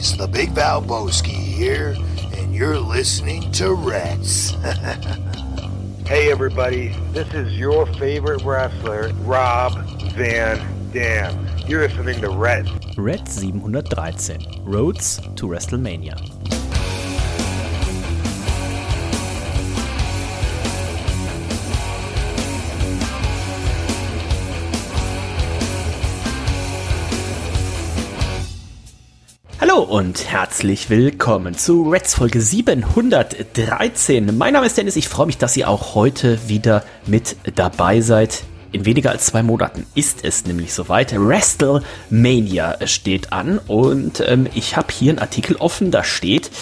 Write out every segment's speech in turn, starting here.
boys, the Big Val Valboski here, and you're listening to Reds. Hey everybody, this is your favorite wrestler, Rob Van Dam. You're listening to Red. Red 713. Roads to WrestleMania. Und herzlich willkommen zu Reds Folge 713. Mein Name ist Dennis, ich freue mich, dass ihr auch heute wieder mit dabei seid. In weniger als zwei Monaten ist es nämlich soweit. WrestleMania steht an und ähm, ich habe hier einen Artikel offen, da steht,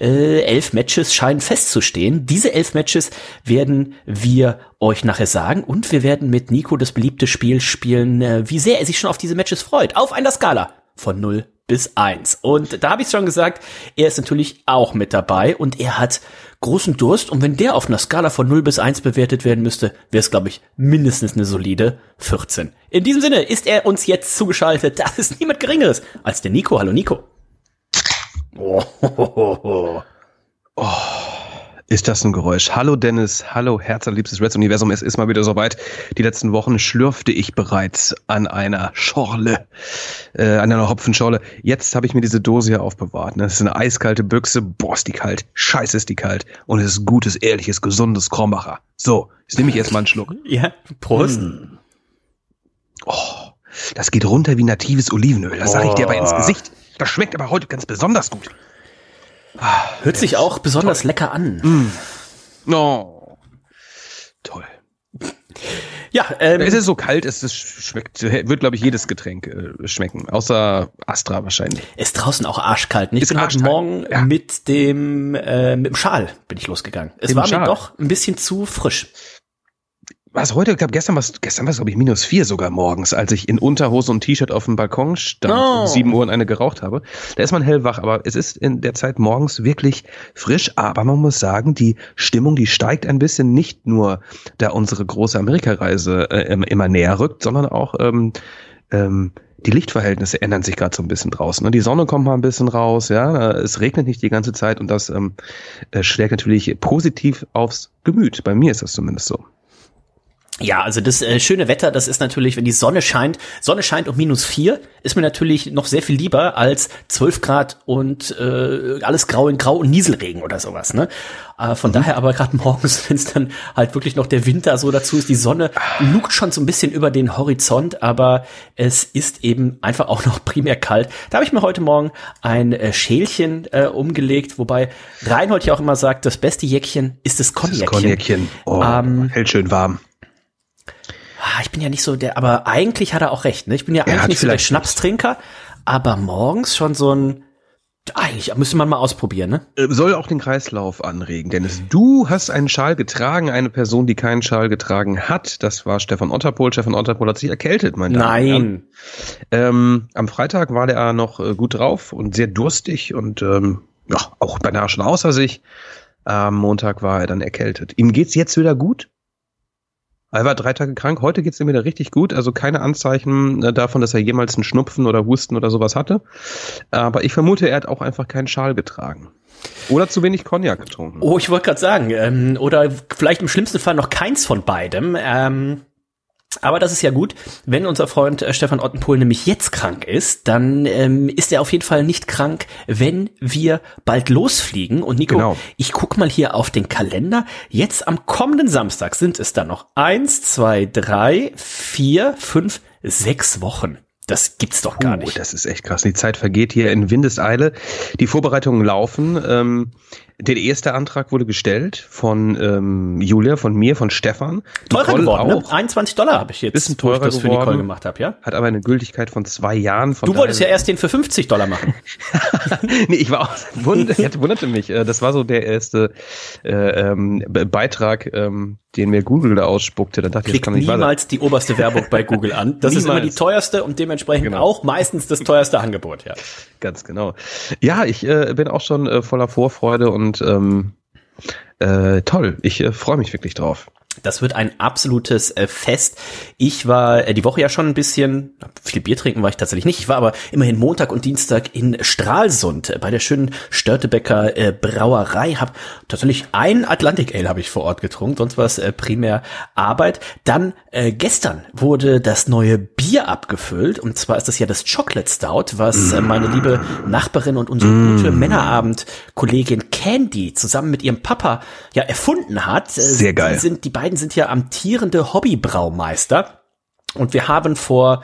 äh, elf Matches scheinen festzustehen. Diese elf Matches werden wir euch nachher sagen und wir werden mit Nico das beliebte Spiel spielen, äh, wie sehr er sich schon auf diese Matches freut. Auf einer Skala von 0 bis 1. Und da habe ich schon gesagt, er ist natürlich auch mit dabei und er hat großen Durst. Und wenn der auf einer Skala von 0 bis 1 bewertet werden müsste, wäre es, glaube ich, mindestens eine solide 14. In diesem Sinne ist er uns jetzt zugeschaltet. Das ist niemand Geringeres als der Nico. Hallo Nico. Oh, oh, oh, ist das ein Geräusch? Hallo Dennis, hallo Herz an liebstes Reds Universum. Es ist mal wieder soweit. Die letzten Wochen schlürfte ich bereits an einer Schorle, äh, an einer Hopfenschorle. Jetzt habe ich mir diese Dose hier aufbewahrt. Ne? Das ist eine eiskalte Büchse. Boah, ist die kalt. Scheiße, ist die kalt. Und es ist gutes, ehrliches, gesundes Krombacher. So, jetzt nehme ich erstmal einen Schluck. Ja, Prost. Mm. Oh, das geht runter wie natives Olivenöl. Das sage ich dir aber ins Gesicht. Das schmeckt aber heute ganz besonders gut. Hört sich auch besonders toll. lecker an. Mm. Oh. Toll. Ja, ähm, es ist so kalt, es ist, schmeckt, wird glaube ich jedes Getränk äh, schmecken, außer Astra wahrscheinlich. Ist draußen auch arschkalt. Ich Ist bin heute arschkalt, Morgen ja. mit dem äh, mit dem Schal bin ich losgegangen. Es dem war mir Schal? doch ein bisschen zu frisch. Was heute, ich glaube gestern war gestern war es glaube ich minus vier sogar morgens, als ich in Unterhose und T-Shirt auf dem Balkon stand Oh. und sieben Uhr und eine geraucht habe. Da ist man hellwach, aber es ist in der Zeit morgens wirklich frisch. Aber man muss sagen, die Stimmung, die steigt ein bisschen, nicht nur da unsere große Amerikareise äh, im- immer näher rückt, sondern auch ähm, ähm, die Lichtverhältnisse ändern sich gerade so ein bisschen draußen. Ne? Die Sonne kommt mal ein bisschen raus, ja, es regnet nicht die ganze Zeit und das ähm, äh, schlägt natürlich positiv aufs Gemüt. Bei mir ist das zumindest so. Ja, also das äh, schöne Wetter, das ist natürlich, wenn die Sonne scheint, Sonne scheint um minus vier, ist mir natürlich noch sehr viel lieber als 12 Grad und äh, alles grau in grau und Nieselregen oder sowas. Ne? Äh, von daher aber gerade morgens, wenn es dann halt wirklich noch der Winter so dazu ist, die Sonne lugt schon so ein bisschen über den Horizont, aber es ist eben einfach auch noch primär kalt. Da habe ich mir heute Morgen ein äh, Schälchen äh, umgelegt, wobei Reinhold ja auch immer sagt, das beste Jäckchen ist das Das Cognacchen. Cognacchen. Oh, Ähm, hält schön warm. Ah, Ich bin ja nicht so der, aber eigentlich hat er auch recht. Ne? Ich bin ja eigentlich nicht so der vielleicht Schnapstrinker, aber morgens schon so ein. Eigentlich müsste man mal ausprobieren, ne? Äh, Soll auch den Kreislauf anregen, Dennis. Du hast einen Schal getragen, eine Person, die keinen Schal getragen hat. Das war Stefan Otterpohl. Stefan Otterpohl hat sich erkältet, mein. Nein. Ähm, am Freitag war der noch äh, gut drauf und sehr durstig und ähm, ja, auch beinahe schon außer sich. Am Montag war er dann erkältet. Ihm geht's jetzt wieder gut. Er war drei Tage krank. Heute geht's ihm wieder richtig gut. Also keine Anzeichen äh, davon, dass er jemals einen Schnupfen oder Husten oder sowas hatte. Aber ich vermute, er hat auch einfach keinen Schal getragen. Oder zu wenig Cognac getrunken. Oh, ich wollte gerade sagen, ähm, oder vielleicht im schlimmsten Fall noch keins von beidem. Ähm, aber das ist ja gut. Wenn unser Freund äh, Stefan Ottenpohl nämlich jetzt krank ist, dann ähm, ist er auf jeden Fall nicht krank, wenn wir bald losfliegen. Und Nico, Genau. ich guck mal hier auf den Kalender. Jetzt am kommenden Samstag sind es dann noch eins, zwei, drei, vier, fünf, sechs Wochen. Das gibt's doch gar Oh, nicht. das ist echt krass. Die Zeit vergeht hier in Windeseile. Die Vorbereitungen laufen. Ähm, der erste Antrag wurde gestellt von ähm, Julia, von mir, von Stefan. Teurer Nicole geworden, ne? auch. 21 Dollar habe ich jetzt, Bisschen wo ich teurer das für Nicole geworden. gemacht habe, ja? Hat aber eine Gültigkeit von zwei Jahren. Von Du wolltest ja erst den für 50 Dollar machen. nee, ich war auch, wund, wunderte mich. Äh, Das war so der erste äh, ähm, Be- Beitrag, ähm, den mir Google da ausspuckte. Dann dachte ich, das Klickt kann nicht niemals die oberste Werbung bei Google an. Das ist immer die Niemals. teuerste und dementsprechend Genau. auch meistens das teuerste Angebot, ja. Ganz genau. Ja, ich äh, bin auch schon äh, voller Vorfreude und ähm, äh, toll. Ich äh, freue mich wirklich drauf. Das wird ein absolutes äh, Fest. Ich war äh, die Woche ja schon ein bisschen, viel Bier trinken war ich tatsächlich nicht. Ich war aber immerhin Montag und Dienstag in Stralsund äh, bei der schönen Störtebecker äh, Brauerei. Hab tatsächlich ein Atlantic Ale habe ich vor Ort getrunken, sonst war es äh, primär Arbeit. Dann äh, gestern wurde das neue Bier abgefüllt und zwar ist das ja das Chocolate Stout, was äh, meine liebe Nachbarin und unsere gute Männerabend-Kollegin Candy zusammen mit ihrem Papa ja erfunden hat. Äh, Sehr geil. Die sind die beiden sind ja amtierende Hobbybraumeister. Und wir haben vor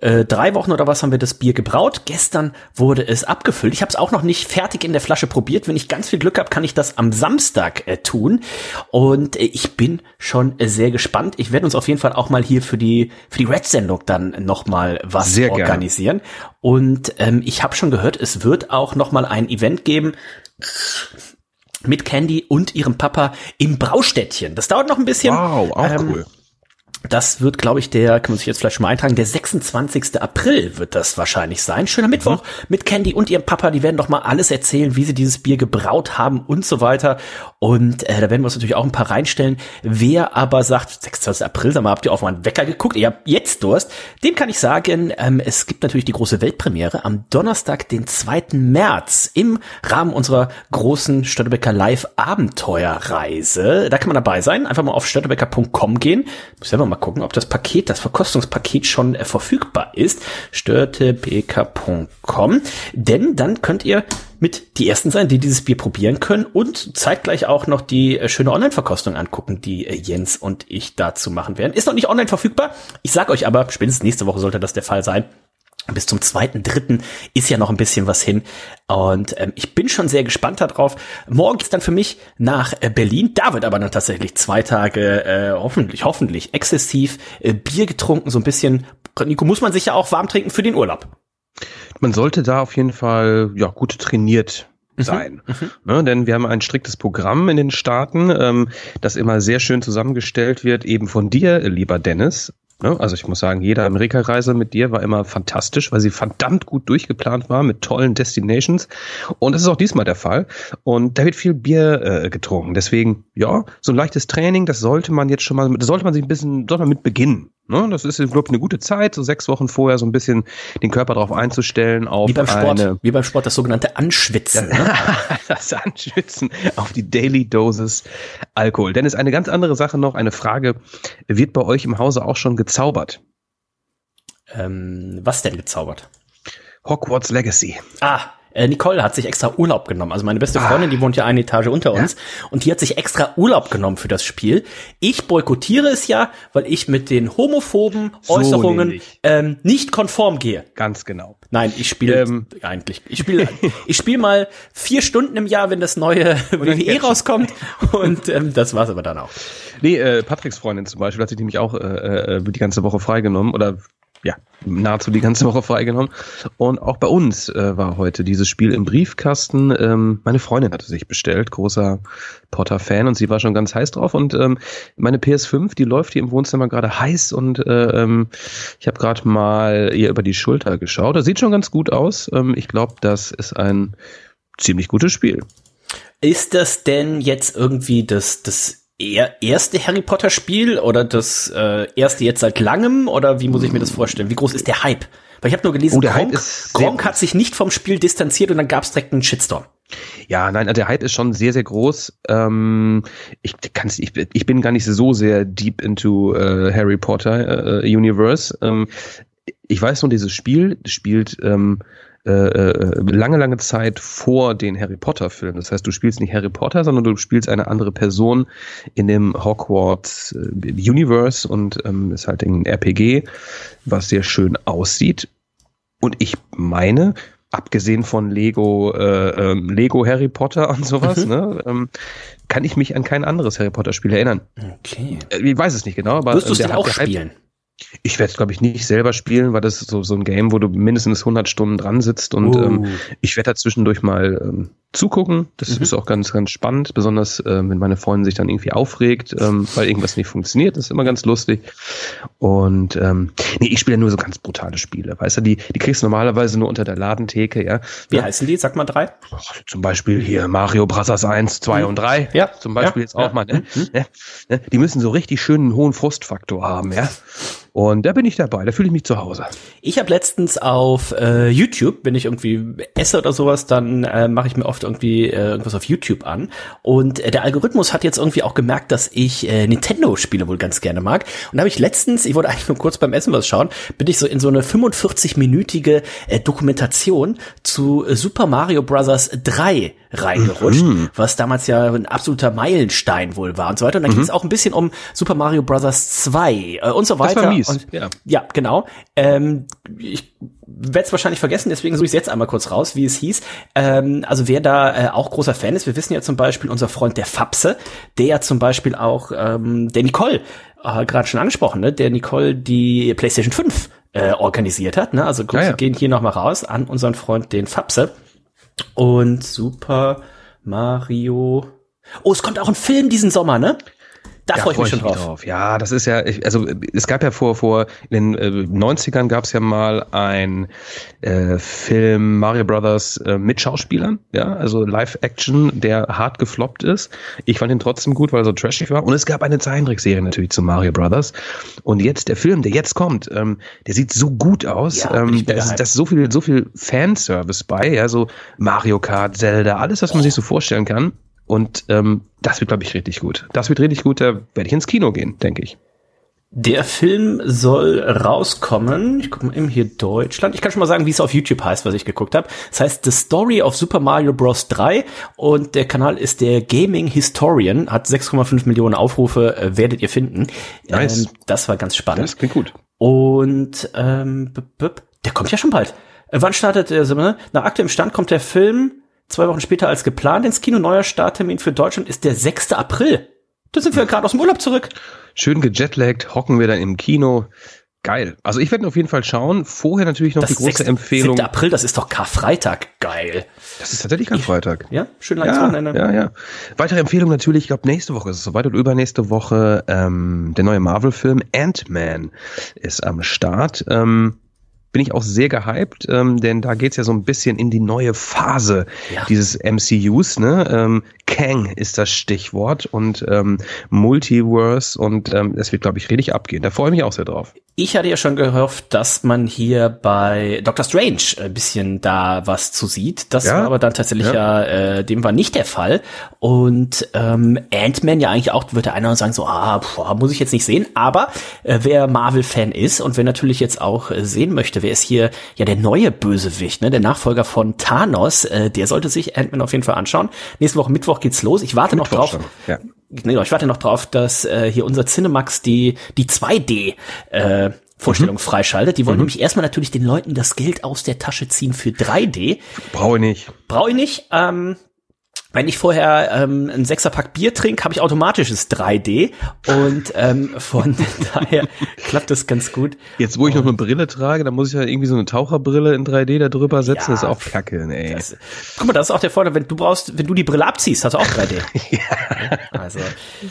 äh, drei Wochen oder was haben wir das Bier gebraut. Gestern wurde es abgefüllt. Ich habe es auch noch nicht fertig in der Flasche probiert. Wenn ich ganz viel Glück habe, kann ich das am Samstag äh, tun. Und äh, ich bin schon äh, sehr gespannt. Ich werde uns auf jeden Fall auch mal hier für die für die Red-Sendung dann noch mal was Sehr gerne. organisieren. Und ähm, ich habe schon gehört, es wird auch noch mal ein Event geben mit Candy und ihrem Papa im Braustädtchen. Das dauert noch ein bisschen. Wow, auch Ähm, cool. Das wird, glaube ich, der, kann man sich jetzt vielleicht schon mal eintragen, der 26. April wird das wahrscheinlich sein. Schöner Mittwoch mit Candy und ihrem Papa. Die werden doch mal alles erzählen, wie sie dieses Bier gebraut haben und so weiter. Und äh, da werden wir uns natürlich auch ein paar reinstellen. Wer aber sagt, 26. April, sag mal, habt ihr auf meinen Wecker geguckt? Ihr habt jetzt Durst. Dem kann ich sagen, ähm, es gibt natürlich die große Weltpremiere am Donnerstag, den 2. März im Rahmen unserer großen Störtebecker Live Abenteuerreise. Da kann man dabei sein. Einfach mal auf störtebecker.com gehen. Muss selber mal gucken, ob das Paket, das Verkostungspaket schon äh, verfügbar ist. störtebeker.com. Denn dann könnt ihr mit die ersten sein, die dieses Bier probieren können und zeitgleich auch noch die äh, schöne Online-Verkostung angucken, die äh, Jens und ich dazu machen werden. Ist noch nicht online verfügbar. Ich sag euch aber, spätestens nächste Woche sollte das der Fall sein. Bis zum zweiten, dritten ist ja noch ein bisschen was hin. Und ähm, ich bin schon sehr gespannt darauf. Morgen ist dann für mich nach äh, Berlin. Da wird aber dann tatsächlich zwei Tage äh, hoffentlich, hoffentlich exzessiv äh, Bier getrunken. So ein bisschen, Nico, muss man sich ja auch warm trinken für den Urlaub. Man sollte da auf jeden Fall ja gut trainiert sein. Ne, denn wir haben ein striktes Programm in den Staaten, ähm, das immer sehr schön zusammengestellt wird, eben von dir, lieber Dennis. Ne, also ich muss sagen, jede Amerikareise mit dir war immer fantastisch, weil sie verdammt gut durchgeplant war mit tollen Destinations. Und das ist auch diesmal der Fall. Und da wird viel Bier äh, getrunken. Deswegen, ja, so ein leichtes Training, das sollte man jetzt schon mal, sollte man sich ein bisschen, sollte man mit beginnen. Ne? Das ist, glaube ich, eine gute Zeit, so sechs Wochen vorher so ein bisschen den Körper darauf einzustellen, auf Wie beim Sport, eine wie beim Sport das sogenannte Anschwitzen. Ne? das Anschwitzen auf die Daily Dosis Alkohol. Denn ist eine ganz andere Sache noch, eine Frage, wird bei euch im Hause auch schon gezaubert? Ähm, was denn gezaubert? Hogwarts Legacy. Ah, äh, Nicole hat sich extra Urlaub genommen. Also meine Ah. beste Freundin, die wohnt ja eine Etage unter uns. Und die hat sich extra Urlaub genommen für das Spiel. Ich boykottiere es ja, weil ich mit den homophoben So Äußerungen nämlich. ähm, nicht konform gehe. Ganz genau. Nein, ich spiele Ähm. eigentlich. Ich spiele ich spiele mal vier Stunden im Jahr, wenn das neue WWE rauskommt. Und ähm, das war's aber dann auch. Nee, äh, Patricks Freundin zum Beispiel hat sich nämlich auch äh, äh, die ganze Woche freigenommen oder ja, nahezu die ganze Woche freigenommen. Und auch bei uns äh, war heute dieses Spiel im Briefkasten. Ähm, meine Freundin hatte sich bestellt, großer Potter-Fan und sie war schon ganz heiß drauf. Und ähm, meine PS5, die läuft hier im Wohnzimmer gerade heiß und äh, ähm, ich habe gerade mal ihr über die Schulter geschaut. Das sieht schon ganz gut aus. Ähm, ich glaube, das ist ein ziemlich gutes Spiel. Ist das denn jetzt irgendwie das, das erste Harry Potter Spiel oder das äh, erste jetzt seit langem oder wie muss ich mir das vorstellen? Wie groß ist der Hype? Weil ich habe nur gelesen, Oh, der Hype Gronk, ist Gronk hat sich nicht vom Spiel distanziert und dann gab es direkt einen Shitstorm. Ja, nein, der Hype ist schon sehr, sehr groß. Ähm, ich, kann's, ich, ich bin gar nicht so sehr deep into äh, Harry Potter äh, Universe. Ähm, ich weiß nur, dieses Spiel spielt ähm, äh, äh, lange, lange Zeit vor den Harry Potter Filmen. Das heißt, du spielst nicht Harry Potter, sondern du spielst eine andere Person in dem Hogwarts äh, Universe und ähm, ist halt ein RPG, was sehr schön aussieht. Und ich meine, abgesehen von Lego, äh, ähm, Lego Harry Potter und sowas, ne, ähm, kann ich mich an kein anderes Harry Potter Spiel erinnern. Okay. Äh, Ich weiß es nicht genau, aber Wirst du es denn auch der Hype- spielen? Ich werde es, glaube ich, nicht selber spielen, weil das ist so, so ein Game, wo du mindestens 100 Stunden dran sitzt und Oh. ähm, ich werde da zwischendurch mal ähm, zugucken. Das Mhm. ist auch ganz, ganz spannend, besonders ähm, wenn meine Freundin sich dann irgendwie aufregt, ähm, weil irgendwas nicht funktioniert. Das ist immer ganz lustig. Und ähm, nee, ich spiele ja nur so ganz brutale Spiele. Weißt du, die, die kriegst du normalerweise nur unter der Ladentheke, ja. Wie ja. heißen die? Sag mal drei. Zum Beispiel hier Mario Bros. 1, 2 Mhm. und 3. Ja, Zum Beispiel ja, jetzt auch mal. Ne? Mhm. Ne? Die müssen so richtig schön einen hohen Frustfaktor haben, ja. Und da bin ich dabei, da fühle ich mich zu Hause. Ich habe letztens auf äh, YouTube, wenn ich irgendwie esse oder sowas, dann äh, mache ich mir oft irgendwie äh, irgendwas auf YouTube an. Und äh, der Algorithmus hat jetzt irgendwie auch gemerkt, dass ich äh, Nintendo-Spiele wohl ganz gerne mag. Und da habe ich letztens, ich wollte eigentlich nur kurz beim Essen was schauen, bin ich so in so eine 45-minütige äh, Dokumentation zu äh, Super Mario Bros. 3 reingerutscht, was damals ja ein absoluter Meilenstein wohl war und so weiter. Und da ging es auch ein bisschen um Super Mario Bros. 2 äh, und so Das weiter. war mies, Und, ja. ja, genau. Ähm, ich werde es wahrscheinlich vergessen, deswegen suche ich jetzt einmal kurz raus, wie es hieß. Ähm, also wer da äh, auch großer Fan ist, wir wissen ja zum Beispiel unser Freund der Fapse, der ja zum Beispiel auch ähm, der Nicole, äh, gerade schon angesprochen, ne, der Nicole die PlayStation 5 äh, organisiert hat. Ne? Also Grüße Ja, ja. gehen hier nochmal raus an unseren Freund den Fapse. Und Super Mario. Oh, es kommt auch ein Film diesen Sommer, ne? Da freue ich mich schon drauf. Ja, das ist ja, ich, also es gab ja vor, vor in den äh, 90ern gab es ja mal ein äh, Film Mario Brothers äh, mit Schauspielern, ja, also Live-Action, der hart gefloppt ist. Ich fand ihn trotzdem gut, weil er so trashig war. Und es gab eine Zeichentrickserie natürlich zu Mario Brothers. Und jetzt der Film, der jetzt kommt, ähm, der sieht so gut aus. Ja, ähm, da, ist, da ist so viel, so viel Fanservice bei, ja, so Mario Kart, Zelda, alles, was man sich so vorstellen kann. Und ähm, das wird, glaube ich, richtig gut. Das wird richtig gut, da werde ich ins Kino gehen, denke ich. Der Film soll rauskommen. Ich gucke mal eben hier Deutschland. Ich kann schon mal sagen, wie es auf YouTube heißt, was ich geguckt habe. Es heißt The Story of Super Mario Bros. 3 und der Kanal ist der Gaming Historian, hat 6,5 Millionen Aufrufe, äh, werdet ihr finden. Nice. Ähm, das war ganz spannend. Das klingt gut. Und ähm, der kommt ja schon bald. Äh, wann startet der? äh, Nach aktuellem Stand kommt der Film zwei Wochen später als geplant ins Kino. Neuer Starttermin für Deutschland ist der 6. April. Da sind wir gerade aus dem Urlaub zurück. Schön gejetlaggt, hocken wir dann im Kino. Geil. Also ich werde auf jeden Fall schauen. Vorher natürlich noch die große 6. Empfehlung. 7. April, das ist doch Karfreitag. Geil. Das ist tatsächlich kein Freitag. Ja, schön langes Ja, Wochenende. ja, ja. Weitere Empfehlung natürlich, ich glaube, nächste Woche ist es soweit und übernächste Woche ähm, der neue Marvel-Film Ant-Man ist am Start. Ähm, bin ich auch sehr gehypt, ähm, denn da geht's ja so ein bisschen in die neue Phase Ja. dieses MCUs. Ne? Ähm, Kang ist das Stichwort und ähm, Multiverse und ähm, das wird, glaube ich, richtig abgehen. Da freue ich mich auch sehr drauf. Ich hatte ja schon gehofft, dass man hier bei Doctor Strange ein bisschen da was zu sieht. Das Ja. war aber dann tatsächlich ja, äh, dem war nicht der Fall. Und ähm, Ant-Man ja eigentlich auch, wird der eine sagen so, ah, boah, muss ich jetzt nicht sehen. Aber äh, wer Marvel-Fan ist und wer natürlich jetzt auch äh, sehen möchte, wer ist hier ja der neue Bösewicht, ne, der Nachfolger von Thanos, äh, der sollte sich Ant-Man auf jeden Fall anschauen. Nächste Woche Mittwoch geht's los. Ich warte noch drauf. schon, ja. Nee, ich warte noch drauf, dass äh, hier unser Cinemax die, die 2D äh, Vorstellung freischaltet. Die wollen nämlich erstmal natürlich den Leuten das Geld aus der Tasche ziehen für 3D. Brauche ich nicht. Brauche ich nicht. Ähm, wenn ich vorher ähm, einen Sechserpack Bier trinke, habe ich automatisches 3D. Und ähm, von daher klappt das ganz gut. Jetzt, wo ich noch eine Brille trage, dann muss ich ja irgendwie so eine Taucherbrille in 3D da drüber setzen. Ja, das ist auch kacke, ey. Das, guck mal, das ist auch der Vorteil, wenn du brauchst, wenn du die Brille abziehst, hast du auch 3D. Also,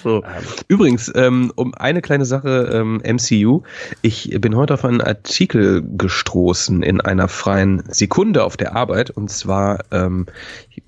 So. Übrigens, ähm, um eine kleine Sache, ähm, MCU. Ich bin heute auf einen Artikel gestoßen in einer freien Sekunde auf der Arbeit. Und zwar, ähm,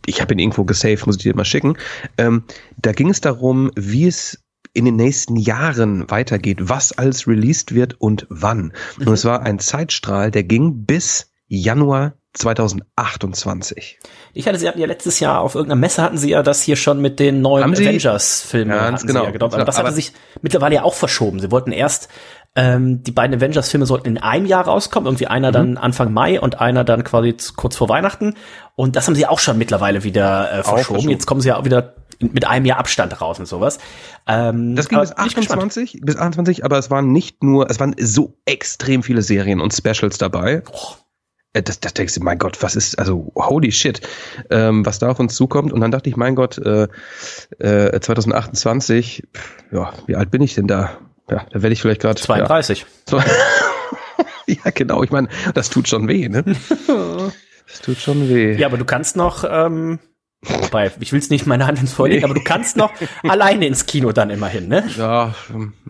ich habe ihn irgendwo gesaved, muss ich dir mal schicken. Ähm, da ging es darum, wie es in den nächsten Jahren weitergeht, was alles released wird und wann. Und es war ein Zeitstrahl, der ging bis Januar 2028. Ich hatte, sie hatten ja letztes Jahr auf irgendeiner Messe hatten sie ja das hier schon mit den neuen? Avengers-Filmen. Ja, ganz genau. Ja gedacht. Aber das hatte sich mittlerweile ja auch verschoben. Sie wollten erst, ähm, die beiden Avengers-Filme sollten in einem Jahr rauskommen. Irgendwie einer Mhm. dann Anfang Mai und einer dann quasi kurz vor Weihnachten. Und das haben sie auch schon mittlerweile wieder äh, verschoben. verschoben. Jetzt kommen sie ja auch wieder mit einem Jahr Abstand raus und sowas. Ähm, Das ging bis bin ich gespannt. 28, bis 28, aber es waren nicht nur, es waren so extrem viele Serien und Specials dabei. Äh, Das, das denkst du, mein Gott, was ist, also holy shit, ähm, was da auf uns zukommt. Und dann dachte ich, mein Gott, äh, äh, 2028, pff, ja, wie alt bin ich denn da? Ja, da werde ich vielleicht gerade 32. Ja, ja, genau. Ich meine, das tut schon weh, ne? Das tut schon weh. Ja, aber du kannst noch, ähm, wobei, ich will es nicht meine Hand ins Feuer legen, aber du kannst noch alleine ins Kino dann immerhin, ne? Ja,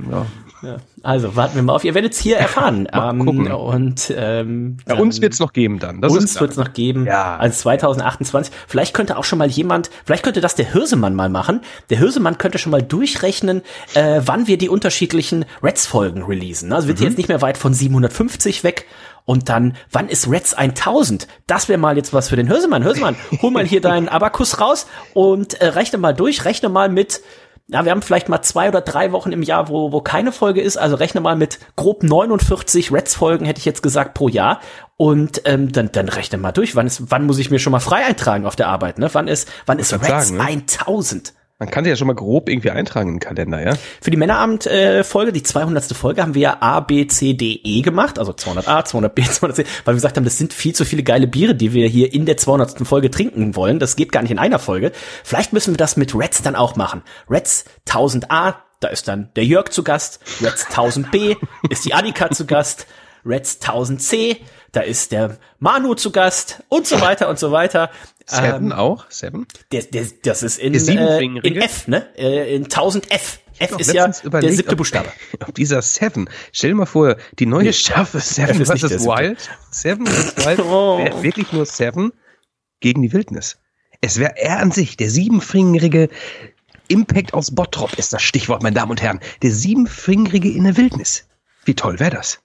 ja. Ja. Also warten wir mal auf. Ihr werdet es hier erfahren. ähm, und ähm, ja, uns wird es noch geben dann. Das uns wird es noch geben. Ja. Also 2028. Vielleicht könnte auch schon mal jemand, vielleicht könnte das der Hirsemann mal machen. Der Hirsemann könnte schon mal durchrechnen, äh, wann wir die unterschiedlichen Reds-Folgen releasen. Also wird mhm. jetzt nicht mehr weit von 750 weg. Und dann, wann ist Reds 1000? Das wäre mal jetzt was für den Hirsemann. Hirsemann, hol mal hier deinen Abakus raus und äh, rechne mal durch. Rechne mal mit ja, wir haben vielleicht mal zwei oder drei Wochen im Jahr, wo, wo keine Folge ist. Also rechne mal mit grob 49 Reds-Folgen, hätte ich jetzt gesagt, pro Jahr. Und ähm, dann, dann rechne mal durch. Wann, ist, wann muss ich mir schon mal frei eintragen auf der Arbeit? Ne? Wann ist, wann ist Reds sagen, ne? 1000? Man kann sie ja schon mal grob irgendwie eintragen in den Kalender, ja? Für die Männerabend-Folge, die 200. Folge, haben wir ja A, B, C, D, E gemacht, also 200a, 200b, 200c, weil wir gesagt haben, das sind viel zu viele geile Biere, die wir hier in der 200. Folge trinken wollen. Das geht gar nicht in einer Folge. Vielleicht müssen wir das mit Reds dann auch machen. Reds 1000a, da ist dann der Jörg zu Gast. Reds 1000b ist die Annika zu Gast. Reds 1000c, da ist der Manu zu Gast und so weiter und so weiter. Seven ähm, auch? Seven? Der, der, das ist in, äh, in F, ne? Äh, in 1000 F. F ist ja überlegt, der siebte Buchstabe. Ob, ob dieser Seven, stell dir mal vor, die neue nee, Staffel Seven vs. Wild, Seven vs. Wild oh. wäre wirklich nur Seven gegen die Wildnis. Es wäre er an sich, der siebenfingerige Impact aus Bottrop ist das Stichwort, meine Damen und Herren. Der siebenfingerige in der Wildnis. Wie toll wäre das?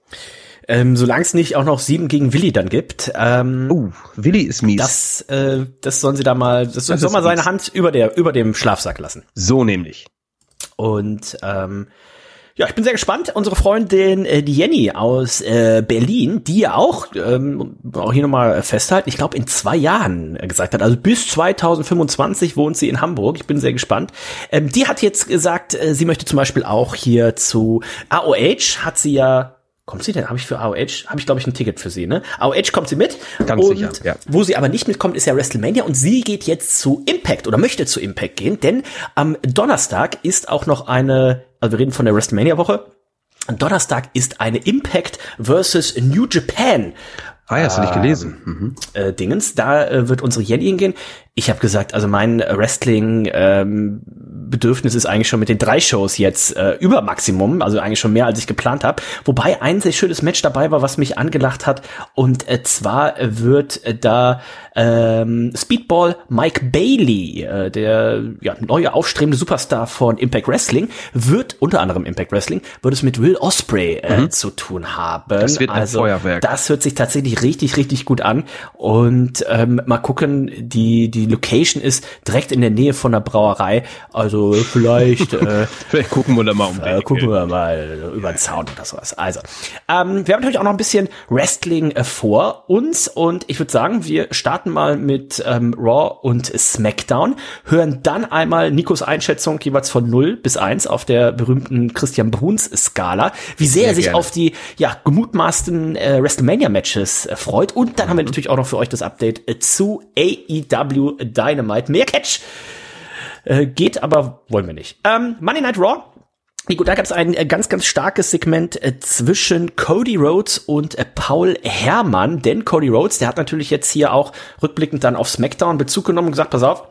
Ähm, Solange es nicht auch noch sieben gegen Willi dann gibt. Ähm, uh, Willi ist mies. Das, äh, das sollen sie da mal, das, das soll mal seine mies. Hand über der, über dem Schlafsack lassen. So nämlich. Und ähm, ja, ich bin sehr gespannt. Unsere Freundin, äh, die Jenny aus äh, Berlin, die ja auch, ähm, auch hier nochmal festhalten, ich glaube in zwei Jahren gesagt hat, also bis 2025 wohnt sie in Hamburg. Ich bin sehr gespannt. Ähm, die hat jetzt gesagt, äh, sie möchte zum Beispiel auch hier zu AOH, hat sie ja Kommt sie denn? Habe ich für AOH, habe ich glaube ich ein Ticket für sie, ne? AOH kommt sie mit. Ganz und sicher, ja. Wo sie aber nicht mitkommt, ist ja WrestleMania und sie geht jetzt zu Impact oder möchte zu Impact gehen, denn am Donnerstag ist auch noch eine, also wir reden von der WrestleMania Woche. Am Donnerstag ist eine Impact versus New Japan Ah, ja, hast du nicht gelesen. Mhm. Äh, Dingens, da äh, wird unsere Jenny hingehen. Ich habe gesagt, also mein Wrestling ähm, ist eigentlich schon mit den drei Shows jetzt äh, über Maximum, also eigentlich schon mehr als ich geplant habe. Wobei ein sehr schönes Match dabei war, was mich angelacht hat. Und äh, zwar wird äh, da ähm, Speedball Mike Bailey, äh, der ja, neue aufstrebende Superstar von Impact Wrestling, wird unter anderem Impact Wrestling, wird es mit Will Osprey äh, mhm. zu tun haben. Das wird ein also, Feuerwerk. Das hört sich tatsächlich richtig, richtig gut an. Und ähm, mal gucken, die, die Location ist direkt in der Nähe von der Brauerei. Also vielleicht, äh, vielleicht gucken wir da mal um. Äh, gucken wir mal über den Sound oder sowas. Also, ähm, wir haben natürlich auch noch ein bisschen Wrestling äh, vor uns und ich würde sagen, wir starten mal mit ähm, Raw und SmackDown, hören dann einmal Nikos Einschätzung jeweils von 0 bis 1 auf der berühmten Christian Bruns Skala, wie sehr, sehr er sich gerne. auf die ja gemutmaßten äh, WrestleMania Matches äh, freut und dann mhm. haben wir natürlich auch noch für euch das Update äh, zu AEW Dynamite. Mehr Catch äh, geht, aber wollen wir nicht. Ähm, Monday Night Raw. Gut, da gab es ein äh, ganz, ganz starkes Segment äh, zwischen Cody Rhodes und äh, Paul Herrmann, denn Cody Rhodes, der hat natürlich jetzt hier auch rückblickend dann auf SmackDown Bezug genommen und gesagt, pass auf,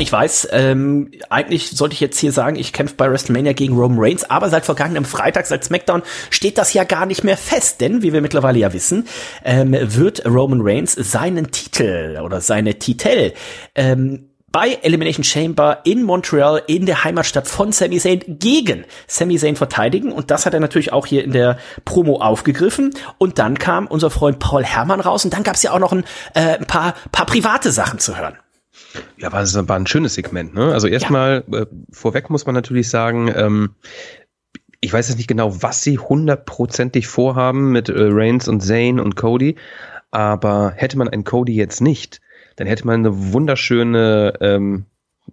ich weiß, ähm, eigentlich sollte ich jetzt hier sagen, ich kämpfe bei WrestleMania gegen Roman Reigns, aber seit vergangenem Freitag, seit SmackDown, steht das ja gar nicht mehr fest, denn wie wir mittlerweile ja wissen, ähm, wird Roman Reigns seinen Titel oder seine Titel ähm, bei Elimination Chamber in Montreal in der Heimatstadt von Sami Zayn gegen Sami Zayn verteidigen. Und das hat er natürlich auch hier in der Promo aufgegriffen. Und dann kam unser Freund Paul Herrmann raus. Und dann gab es ja auch noch ein, äh, ein paar, paar private Sachen zu hören. Ja, war, war ein schönes Segment. Ne? Also erstmal ja. äh, vorweg muss man natürlich sagen, ähm, ich weiß jetzt nicht genau, was sie hundertprozentig vorhaben mit äh, Reigns und Zane und Cody, aber hätte man einen Cody jetzt nicht, dann hätte man eine wunderschöne ähm,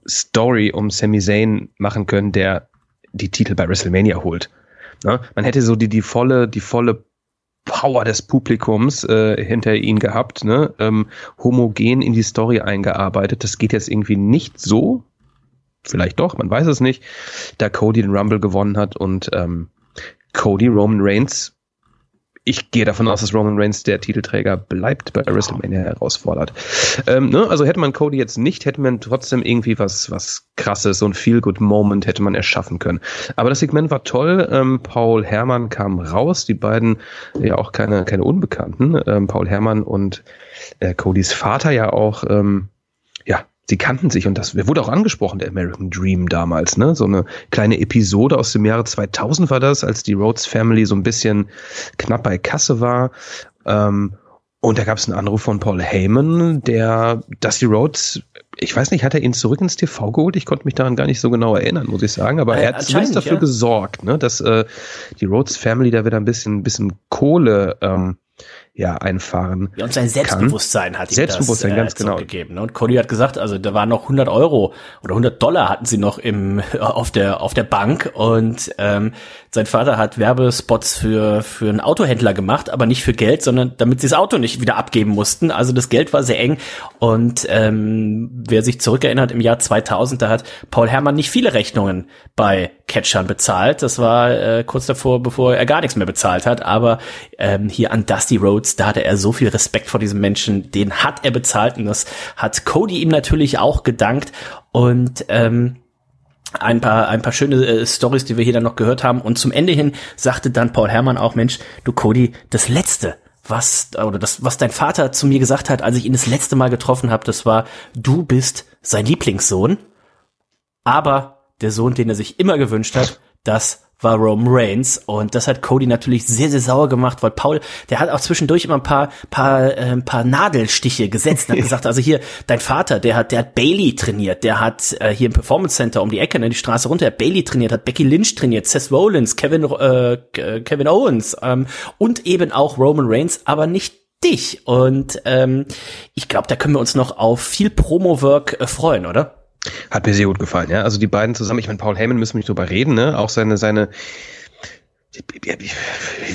Story um Sami Zayn machen können, der die Titel bei WrestleMania holt. Ne? Man hätte so die, die volle, die volle Power des Publikums äh, hinter ihn gehabt, ne? ähm, homogen in die Story eingearbeitet. Das geht jetzt irgendwie nicht so, vielleicht doch, man weiß es nicht, da Cody den Rumble gewonnen hat und ähm, Cody Roman Reigns ich gehe davon aus, dass Roman Reigns der Titelträger bleibt, bei WrestleMania herausfordert. Ähm, ne? Also hätte man Cody jetzt nicht, hätte man trotzdem irgendwie was, was krasses, so ein Feel-Good-Moment hätte man erschaffen können. Aber das Segment war toll. Ähm, Paul Herrmann kam raus, die beiden ja auch keine, keine Unbekannten. Ähm, Paul Herrmann und äh, Codys Vater ja auch, ähm, sie kannten sich und das wurde auch angesprochen, der American Dream damals, ne? So eine kleine Episode aus dem Jahre 2000 war das, als die Rhodes Family so ein bisschen knapp bei Kasse war. Ähm, und da gab es einen Anruf von Paul Heyman, der Dusty Rhodes, ich weiß nicht, hat er ihn zurück ins TV geholt? Ich konnte mich daran gar nicht so genau erinnern, muss ich sagen. Aber äh, er hat zumindest dafür ja. gesorgt, ne, dass äh, die Rhodes Family da wieder ein bisschen, bisschen Kohle ähm, ja einfahren. Ja, und sein Selbstbewusstsein kann. hat ihm Selbstbewusstsein, das, äh, ganz genau. gegeben. Ne? Und Cody hat gesagt, also da waren noch 100 Euro oder 100 Dollar hatten sie noch im auf der auf der Bank und ähm, sein Vater hat Werbespots für für einen Autohändler gemacht, aber nicht für Geld, sondern damit sie das Auto nicht wieder abgeben mussten. Also das Geld war sehr eng und ähm, wer sich zurückerinnert im Jahr 2000, da hat Paul Herrmann nicht viele Rechnungen bei Catchern bezahlt. Das war äh, kurz davor, bevor er gar nichts mehr bezahlt hat. Aber ähm, hier an Dusty Rhodes da hatte er so viel Respekt vor diesem Menschen, den hat er bezahlt und das hat Cody ihm natürlich auch gedankt und ähm, ein paar, ein paar schöne äh, Stories, die wir hier dann noch gehört haben. Und zum Ende hin sagte dann Paul Herrmann auch, Mensch, du Cody, das Letzte, was, oder das, was dein Vater zu mir gesagt hat, als ich ihn das letzte Mal getroffen habe, das war, du bist sein Lieblingssohn, aber der Sohn, den er sich immer gewünscht hat, das war Roman Reigns und das hat Cody natürlich sehr sehr sauer gemacht, weil Paul, der hat auch zwischendurch immer ein paar paar äh, ein paar Nadelstiche gesetzt und hat gesagt, also hier dein Vater, der hat der hat Bailey trainiert, der hat äh, hier im Performance Center um die Ecke, ne, die Straße runter, hat Bailey trainiert, hat Becky Lynch trainiert, Seth Rollins, Kevin äh, Kevin Owens ähm, und eben auch Roman Reigns, aber nicht dich und ähm, ich glaube, da können wir uns noch auf viel Promo-Work äh, freuen, oder? Hat mir sehr gut gefallen, ja. Also die beiden zusammen, ich meine, Paul Heyman müssen wir nicht drüber reden, ne? Auch seine, seine,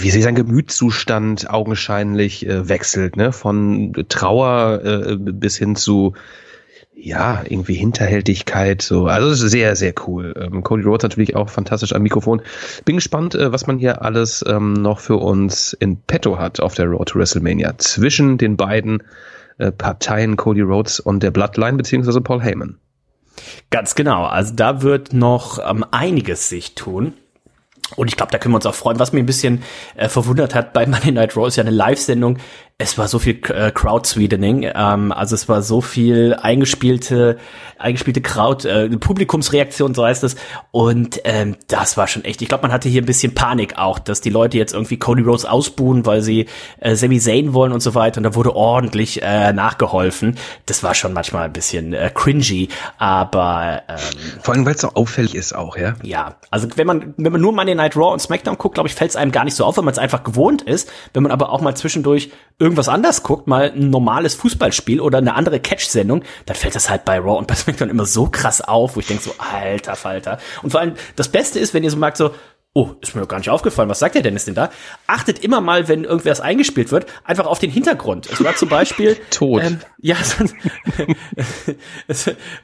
wie sie sein Gemütszustand augenscheinlich äh, wechselt, ne? Von Trauer äh, bis hin zu ja, irgendwie Hinterhältigkeit, so. Also es ist sehr, sehr cool. Ähm, Cody Rhodes natürlich auch fantastisch am Mikrofon. Bin gespannt, äh, was man hier alles ähm, noch für uns in petto hat auf der Road to WrestleMania. Zwischen den beiden äh, Parteien Cody Rhodes und der Bloodline beziehungsweise Paul Heyman. Ganz genau. Also da wird noch ähm, einiges sich tun. Und ich glaube, da können wir uns auch freuen. Was mir ein bisschen äh, verwundert hat bei Monday Night Raw ist ja eine Live-Sendung es war so viel äh, Crowd-Sweetening, ähm, also es war so viel eingespielte, eingespielte Crowd, äh, Publikumsreaktion, so heißt es. Und ähm, das war schon echt. Ich glaube, man hatte hier ein bisschen Panik auch, dass die Leute jetzt irgendwie Cody Rose ausbuhen, weil sie äh, Sami Zayn wollen und so weiter. Und da wurde ordentlich äh, nachgeholfen. Das war schon manchmal ein bisschen äh, cringy, aber ähm, vor allem, weil es so auffällig ist auch, ja. Ja, also wenn man wenn man nur Monday Night Raw und SmackDown guckt, glaube ich, fällt es einem gar nicht so auf, wenn man es einfach gewohnt ist. Wenn man aber auch mal zwischendurch irgendwas anders guckt, mal ein normales Fußballspiel oder eine andere Catch-Sendung, dann fällt das halt bei Raw und bei SmackDown immer so krass auf, wo ich denke so, alter Falter. Und vor allem, das Beste ist, wenn ihr so merkt so, Oh, ist mir gar nicht aufgefallen. Was sagt der Dennis denn da? Achtet immer mal, wenn irgendwas eingespielt wird, einfach auf den Hintergrund. Es war zum Beispiel tot. Ähm, ja,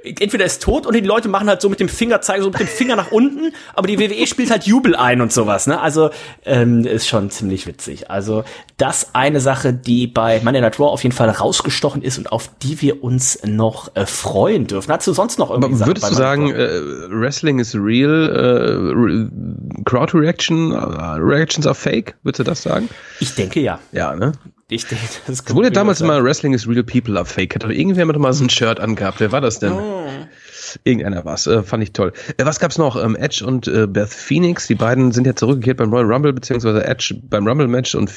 entweder ist tot und die Leute machen halt so mit dem Finger zeigen so mit dem Finger nach unten, aber die WWE spielt halt Jubel ein und sowas. Ne? Also ähm, ist schon ziemlich witzig. Also das eine Sache, die bei Monday Night Raw auf jeden Fall rausgestochen ist und auf die wir uns noch äh, freuen dürfen. Hast du sonst noch irgendwie? Würdest du sagen, äh, Wrestling is real? Äh, Crowd Reaction, uh, Reactions are fake? Würdest du das sagen? Ich denke ja. Ja, ne? Ich denke, das Es wurde damals immer Wrestling is real, people are fake. Hat doch irgendwer mal so ein Shirt angehabt. Wer war das denn? Oh. Irgendeiner war's. Äh, fand ich toll. Äh, was gab's noch? Ähm, Edge und äh, Beth Phoenix. Die beiden sind ja zurückgekehrt beim Royal Rumble, beziehungsweise Edge beim Rumble-Match und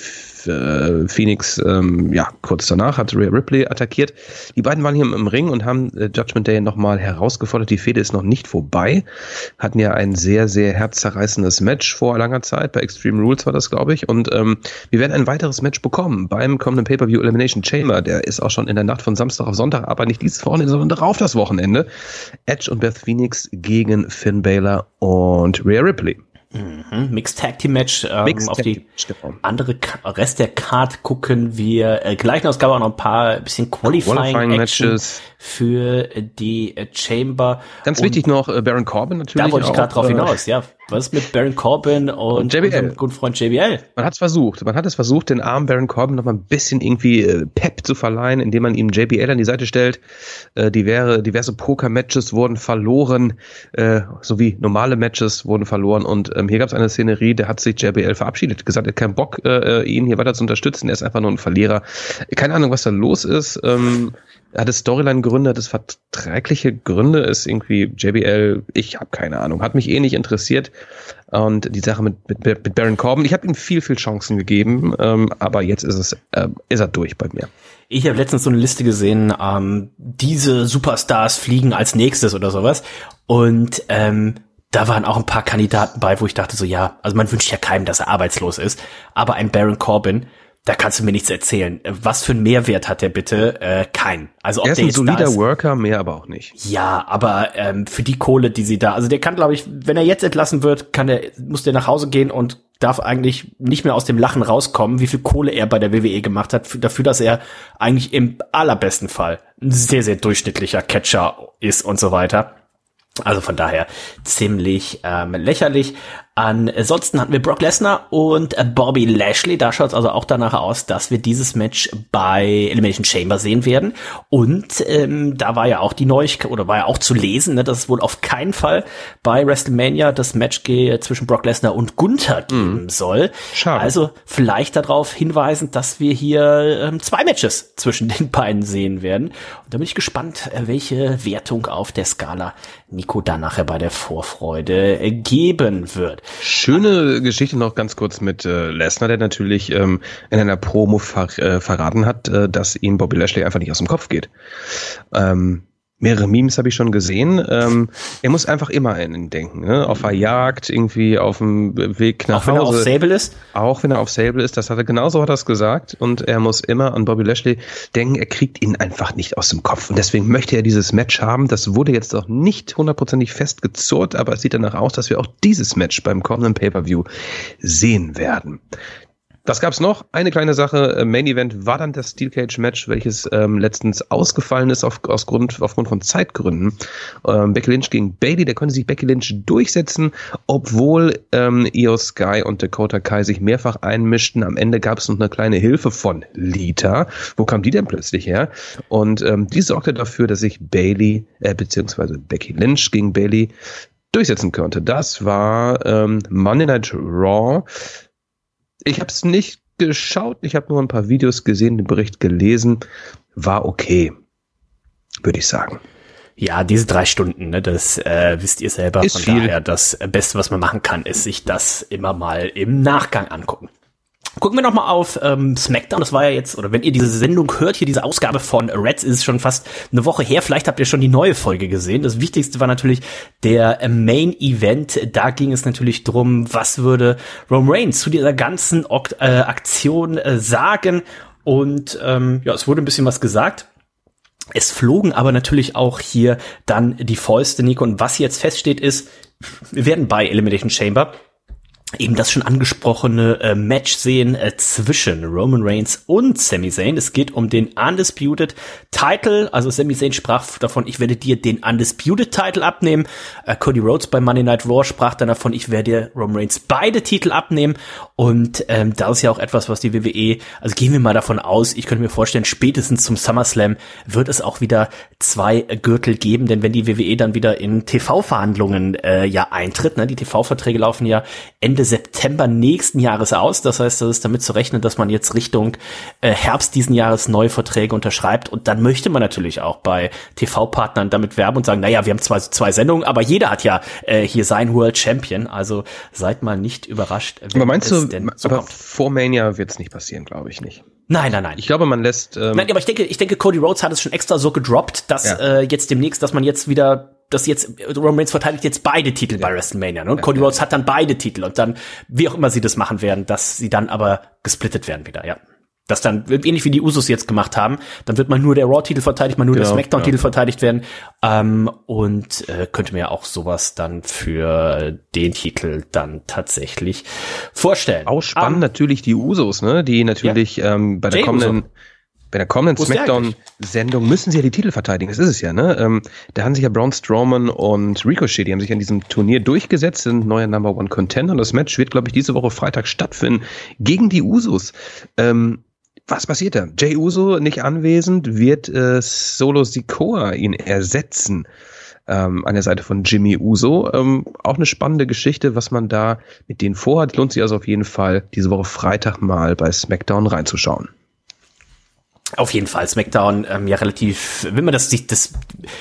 äh, Phoenix, ähm, ja, kurz danach hat Rhea Ripley attackiert. Die beiden waren hier im, Ring und haben äh, Judgment Day nochmal herausgefordert. Die Fehde ist noch nicht vorbei. Hatten ja ein sehr, sehr herzzerreißendes Match vor langer Zeit. Bei Extreme Rules war das, glaube ich. Und ähm, wir werden ein weiteres Match bekommen beim kommenden Pay-Per-View Elimination Chamber. Der ist auch schon in der Nacht von Samstag auf Sonntag, aber nicht dieses Wochenende, sondern darauf das Wochenende. Edge und Beth Phoenix gegen Finn Balor und Rhea Ripley. Mhm. Mixed Tag Team Match. Ähm, Mixed auf die genau. andere Ka- Rest der Card gucken wir äh, gleichen Ausgabe auch noch ein paar bisschen Qualifying, Qualifying Matches. für die äh, Chamber. Ganz Und wichtig noch, äh, Baron Corbin natürlich. Da wollte ich gerade drauf äh, hinaus, ja. Was ist mit Baron Corbin und, Und JBL. guten Freund JBL? Man hat es versucht. Man hat es versucht, den armen Baron Corbin noch mal ein bisschen irgendwie äh, Pep zu verleihen, indem man ihm JBL an die Seite stellt. Äh, die wäre, diverse Poker-Matches wurden verloren, äh, sowie normale Matches wurden verloren. Und ähm, hier gab es eine Szenerie, der hat sich JBL verabschiedet, gesagt, er hat keinen Bock, äh, ihn hier weiter zu unterstützen. Er ist einfach nur ein Verlierer. Keine Ahnung, was da los ist. Ähm, hat es Storyline-Gründe, hat es verträgliche Gründe, ist irgendwie JBL, ich habe keine Ahnung, hat mich eh nicht interessiert. Und die Sache mit, mit, mit Baron Corbin, ich habe ihm viel, viel Chancen gegeben, ähm, aber jetzt ist es, äh, ist er durch bei mir. Ich habe letztens so eine Liste gesehen, ähm, diese Superstars fliegen als nächstes oder sowas. Und ähm, da waren auch ein paar Kandidaten bei, wo ich dachte so, ja, also man wünscht ja keinem, dass er arbeitslos ist. Aber ein Baron Corbin, da kannst du mir nichts erzählen. Äh, Was für einen Mehrwert hat der bitte? Äh, kein. Also ob Er ist der ein solider ist, Worker, mehr aber auch nicht. Ja, aber ähm, für die Kohle, die sie da, also der kann, glaube ich, wenn er jetzt entlassen wird, kann der, muss der nach Hause gehen und darf eigentlich nicht mehr aus dem Lachen rauskommen, wie viel Kohle er bei der WWE gemacht hat, für, dafür, dass er eigentlich im allerbesten Fall ein sehr, sehr durchschnittlicher Catcher ist und so weiter. Also von daher ziemlich ähm, lächerlich. Ansonsten hatten wir Brock Lesnar und äh, Bobby Lashley. Da schaut es also auch danach aus, dass wir dieses Match bei Elimination Chamber sehen werden. Und ähm, da war ja auch die Neuigkeit, oder war ja auch zu lesen, ne, dass es wohl auf keinen Fall bei WrestleMania das Match zwischen Brock Lesnar und Gunther geben soll. Schade. Also vielleicht darauf hinweisen, dass wir hier ähm, zwei Matches zwischen den beiden sehen werden. Und da bin ich gespannt, äh, welche Wertung auf der Skala Nico dann nachher bei der Vorfreude geben wird. Schöne Geschichte noch ganz kurz mit äh, Lesnar, der natürlich ähm, in einer Promo ver äh, verraten hat, äh, dass ihm Bobby Lashley einfach nicht aus dem Kopf geht. Ähm, mehrere Memes habe ich schon gesehen. Ähm, er muss einfach immer an ihn denken. Ne? Auf der Jagd, irgendwie auf dem Weg nach Auch wenn er auf Hause. Sable ist. Auch wenn er auf Sable ist, das hat er genauso hat er es gesagt und er muss immer an Bobby Lashley denken, er kriegt ihn einfach nicht aus dem Kopf und deswegen möchte er dieses Match haben. Das wurde jetzt auch nicht hundertprozentig festgezurrt, aber es sieht danach aus, dass wir auch dieses Match beim kommenden Pay-per-View sehen werden. Was gab's noch? Eine kleine Sache. Äh, Main Event war dann das Steel Cage Match, welches ähm, letztens ausgefallen ist auf, aus Grund, aufgrund von Zeitgründen. Ähm, Becky Lynch gegen Bailey, da konnte sich Becky Lynch durchsetzen, obwohl ähm, Io Sky und Dakota Kai sich mehrfach einmischten. Am Ende gab es noch eine kleine Hilfe von Lita. Wo kam die denn plötzlich her? Und ähm, die sorgte dafür, dass sich Bailey, äh, beziehungsweise Becky Lynch gegen Bailey durchsetzen konnte. Das war ähm, Monday Night Raw. Ich habe es nicht geschaut, ich habe nur ein paar Videos gesehen, den Bericht gelesen. War okay, würde ich sagen. Ja, diese drei Stunden, ne, das äh, wisst ihr selber. Ist Von viel. daher, das Beste, was man machen kann, ist sich das immer mal im Nachgang angucken. Gucken wir noch mal auf ähm, SmackDown. Das war ja jetzt, oder wenn ihr diese Sendung hört, hier diese Ausgabe von Reds, ist schon fast eine Woche her. Vielleicht habt ihr schon die neue Folge gesehen. Das Wichtigste war natürlich der äh, Main Event. Da ging es natürlich drum, was würde Roman Reigns zu dieser ganzen Ok äh, Aktion äh, sagen. Und ähm, ja, es wurde ein bisschen was gesagt. Es flogen aber natürlich auch hier dann die Fäuste, Nico. Und was jetzt feststeht ist, wir werden bei Elimination Chamber eben das schon angesprochene äh, Match sehen äh, zwischen Roman Reigns und Sami Zayn. Es geht um den Undisputed Title. Also Sami Zayn sprach davon, ich werde dir den Undisputed Title abnehmen. Äh, Cody Rhodes bei Monday Night Raw sprach dann davon, ich werde Roman Reigns beide Titel abnehmen. Und ähm, das ist ja auch etwas, was die WWE, also gehen wir mal davon aus, ich könnte mir vorstellen, spätestens zum SummerSlam wird es auch wieder zwei Gürtel geben, denn wenn die WWE dann wieder in TV-Verhandlungen äh, ja eintritt, ne, die TV-Verträge laufen ja Ende September nächsten Jahres aus. Das heißt, das ist damit zu rechnen, dass man jetzt Richtung äh, Herbst diesen Jahres neue Verträge unterschreibt. Und dann möchte man natürlich auch bei TV-Partnern damit werben und sagen, naja, wir haben zwar zwei Sendungen, aber jeder hat ja äh, hier sein World Champion. Also seid mal nicht überrascht, Aber meinst du, denn so aber kommt. vor Mania wird es nicht passieren, glaube ich nicht. Nein, nein, nein. Ich glaube, man lässt. Ähm, Nein, aber ich denke, ich denke, Cody Rhodes hat es schon extra so gedroppt, dass Ja. äh, jetzt demnächst, dass man jetzt wieder, dass jetzt Roman Reigns verteidigt jetzt beide Titel bei WrestleMania. Ne? Und Cody Rhodes hat dann beide Titel und dann, wie auch immer sie das machen werden, dass sie dann aber gesplittet werden wieder, ja. Das dann ähnlich wie die Usos jetzt gemacht haben. Dann wird mal nur der Raw-Titel verteidigt, mal nur genau, der Smackdown-Titel ja. verteidigt werden. Ähm, und äh, könnte mir auch sowas dann für den Titel dann tatsächlich vorstellen. Auch spannend um, natürlich die Usos, ne? Die natürlich ja. ähm, bei der kommenden Uso bei der kommenden Smackdown-Sendung müssen sie ja die Titel verteidigen. Das ist es ja, ne? Ähm, da haben sich ja Braun Strowman und Ricochet, die haben sich an diesem Turnier durchgesetzt, sind neuer Number One Contender. Und das Match wird, glaube ich, diese Woche Freitag stattfinden gegen die Usos. Ähm, was passiert da? Jay Uso nicht anwesend, wird äh, Solo Sikoa ihn ersetzen ähm, an der Seite von Jimmy Uso. Ähm, auch eine spannende Geschichte, was man da mit denen vorhat. Lohnt sich also auf jeden Fall, diese Woche Freitag mal bei SmackDown reinzuschauen. Auf jeden Fall, SmackDown, ähm, ja relativ, wenn man das sich das,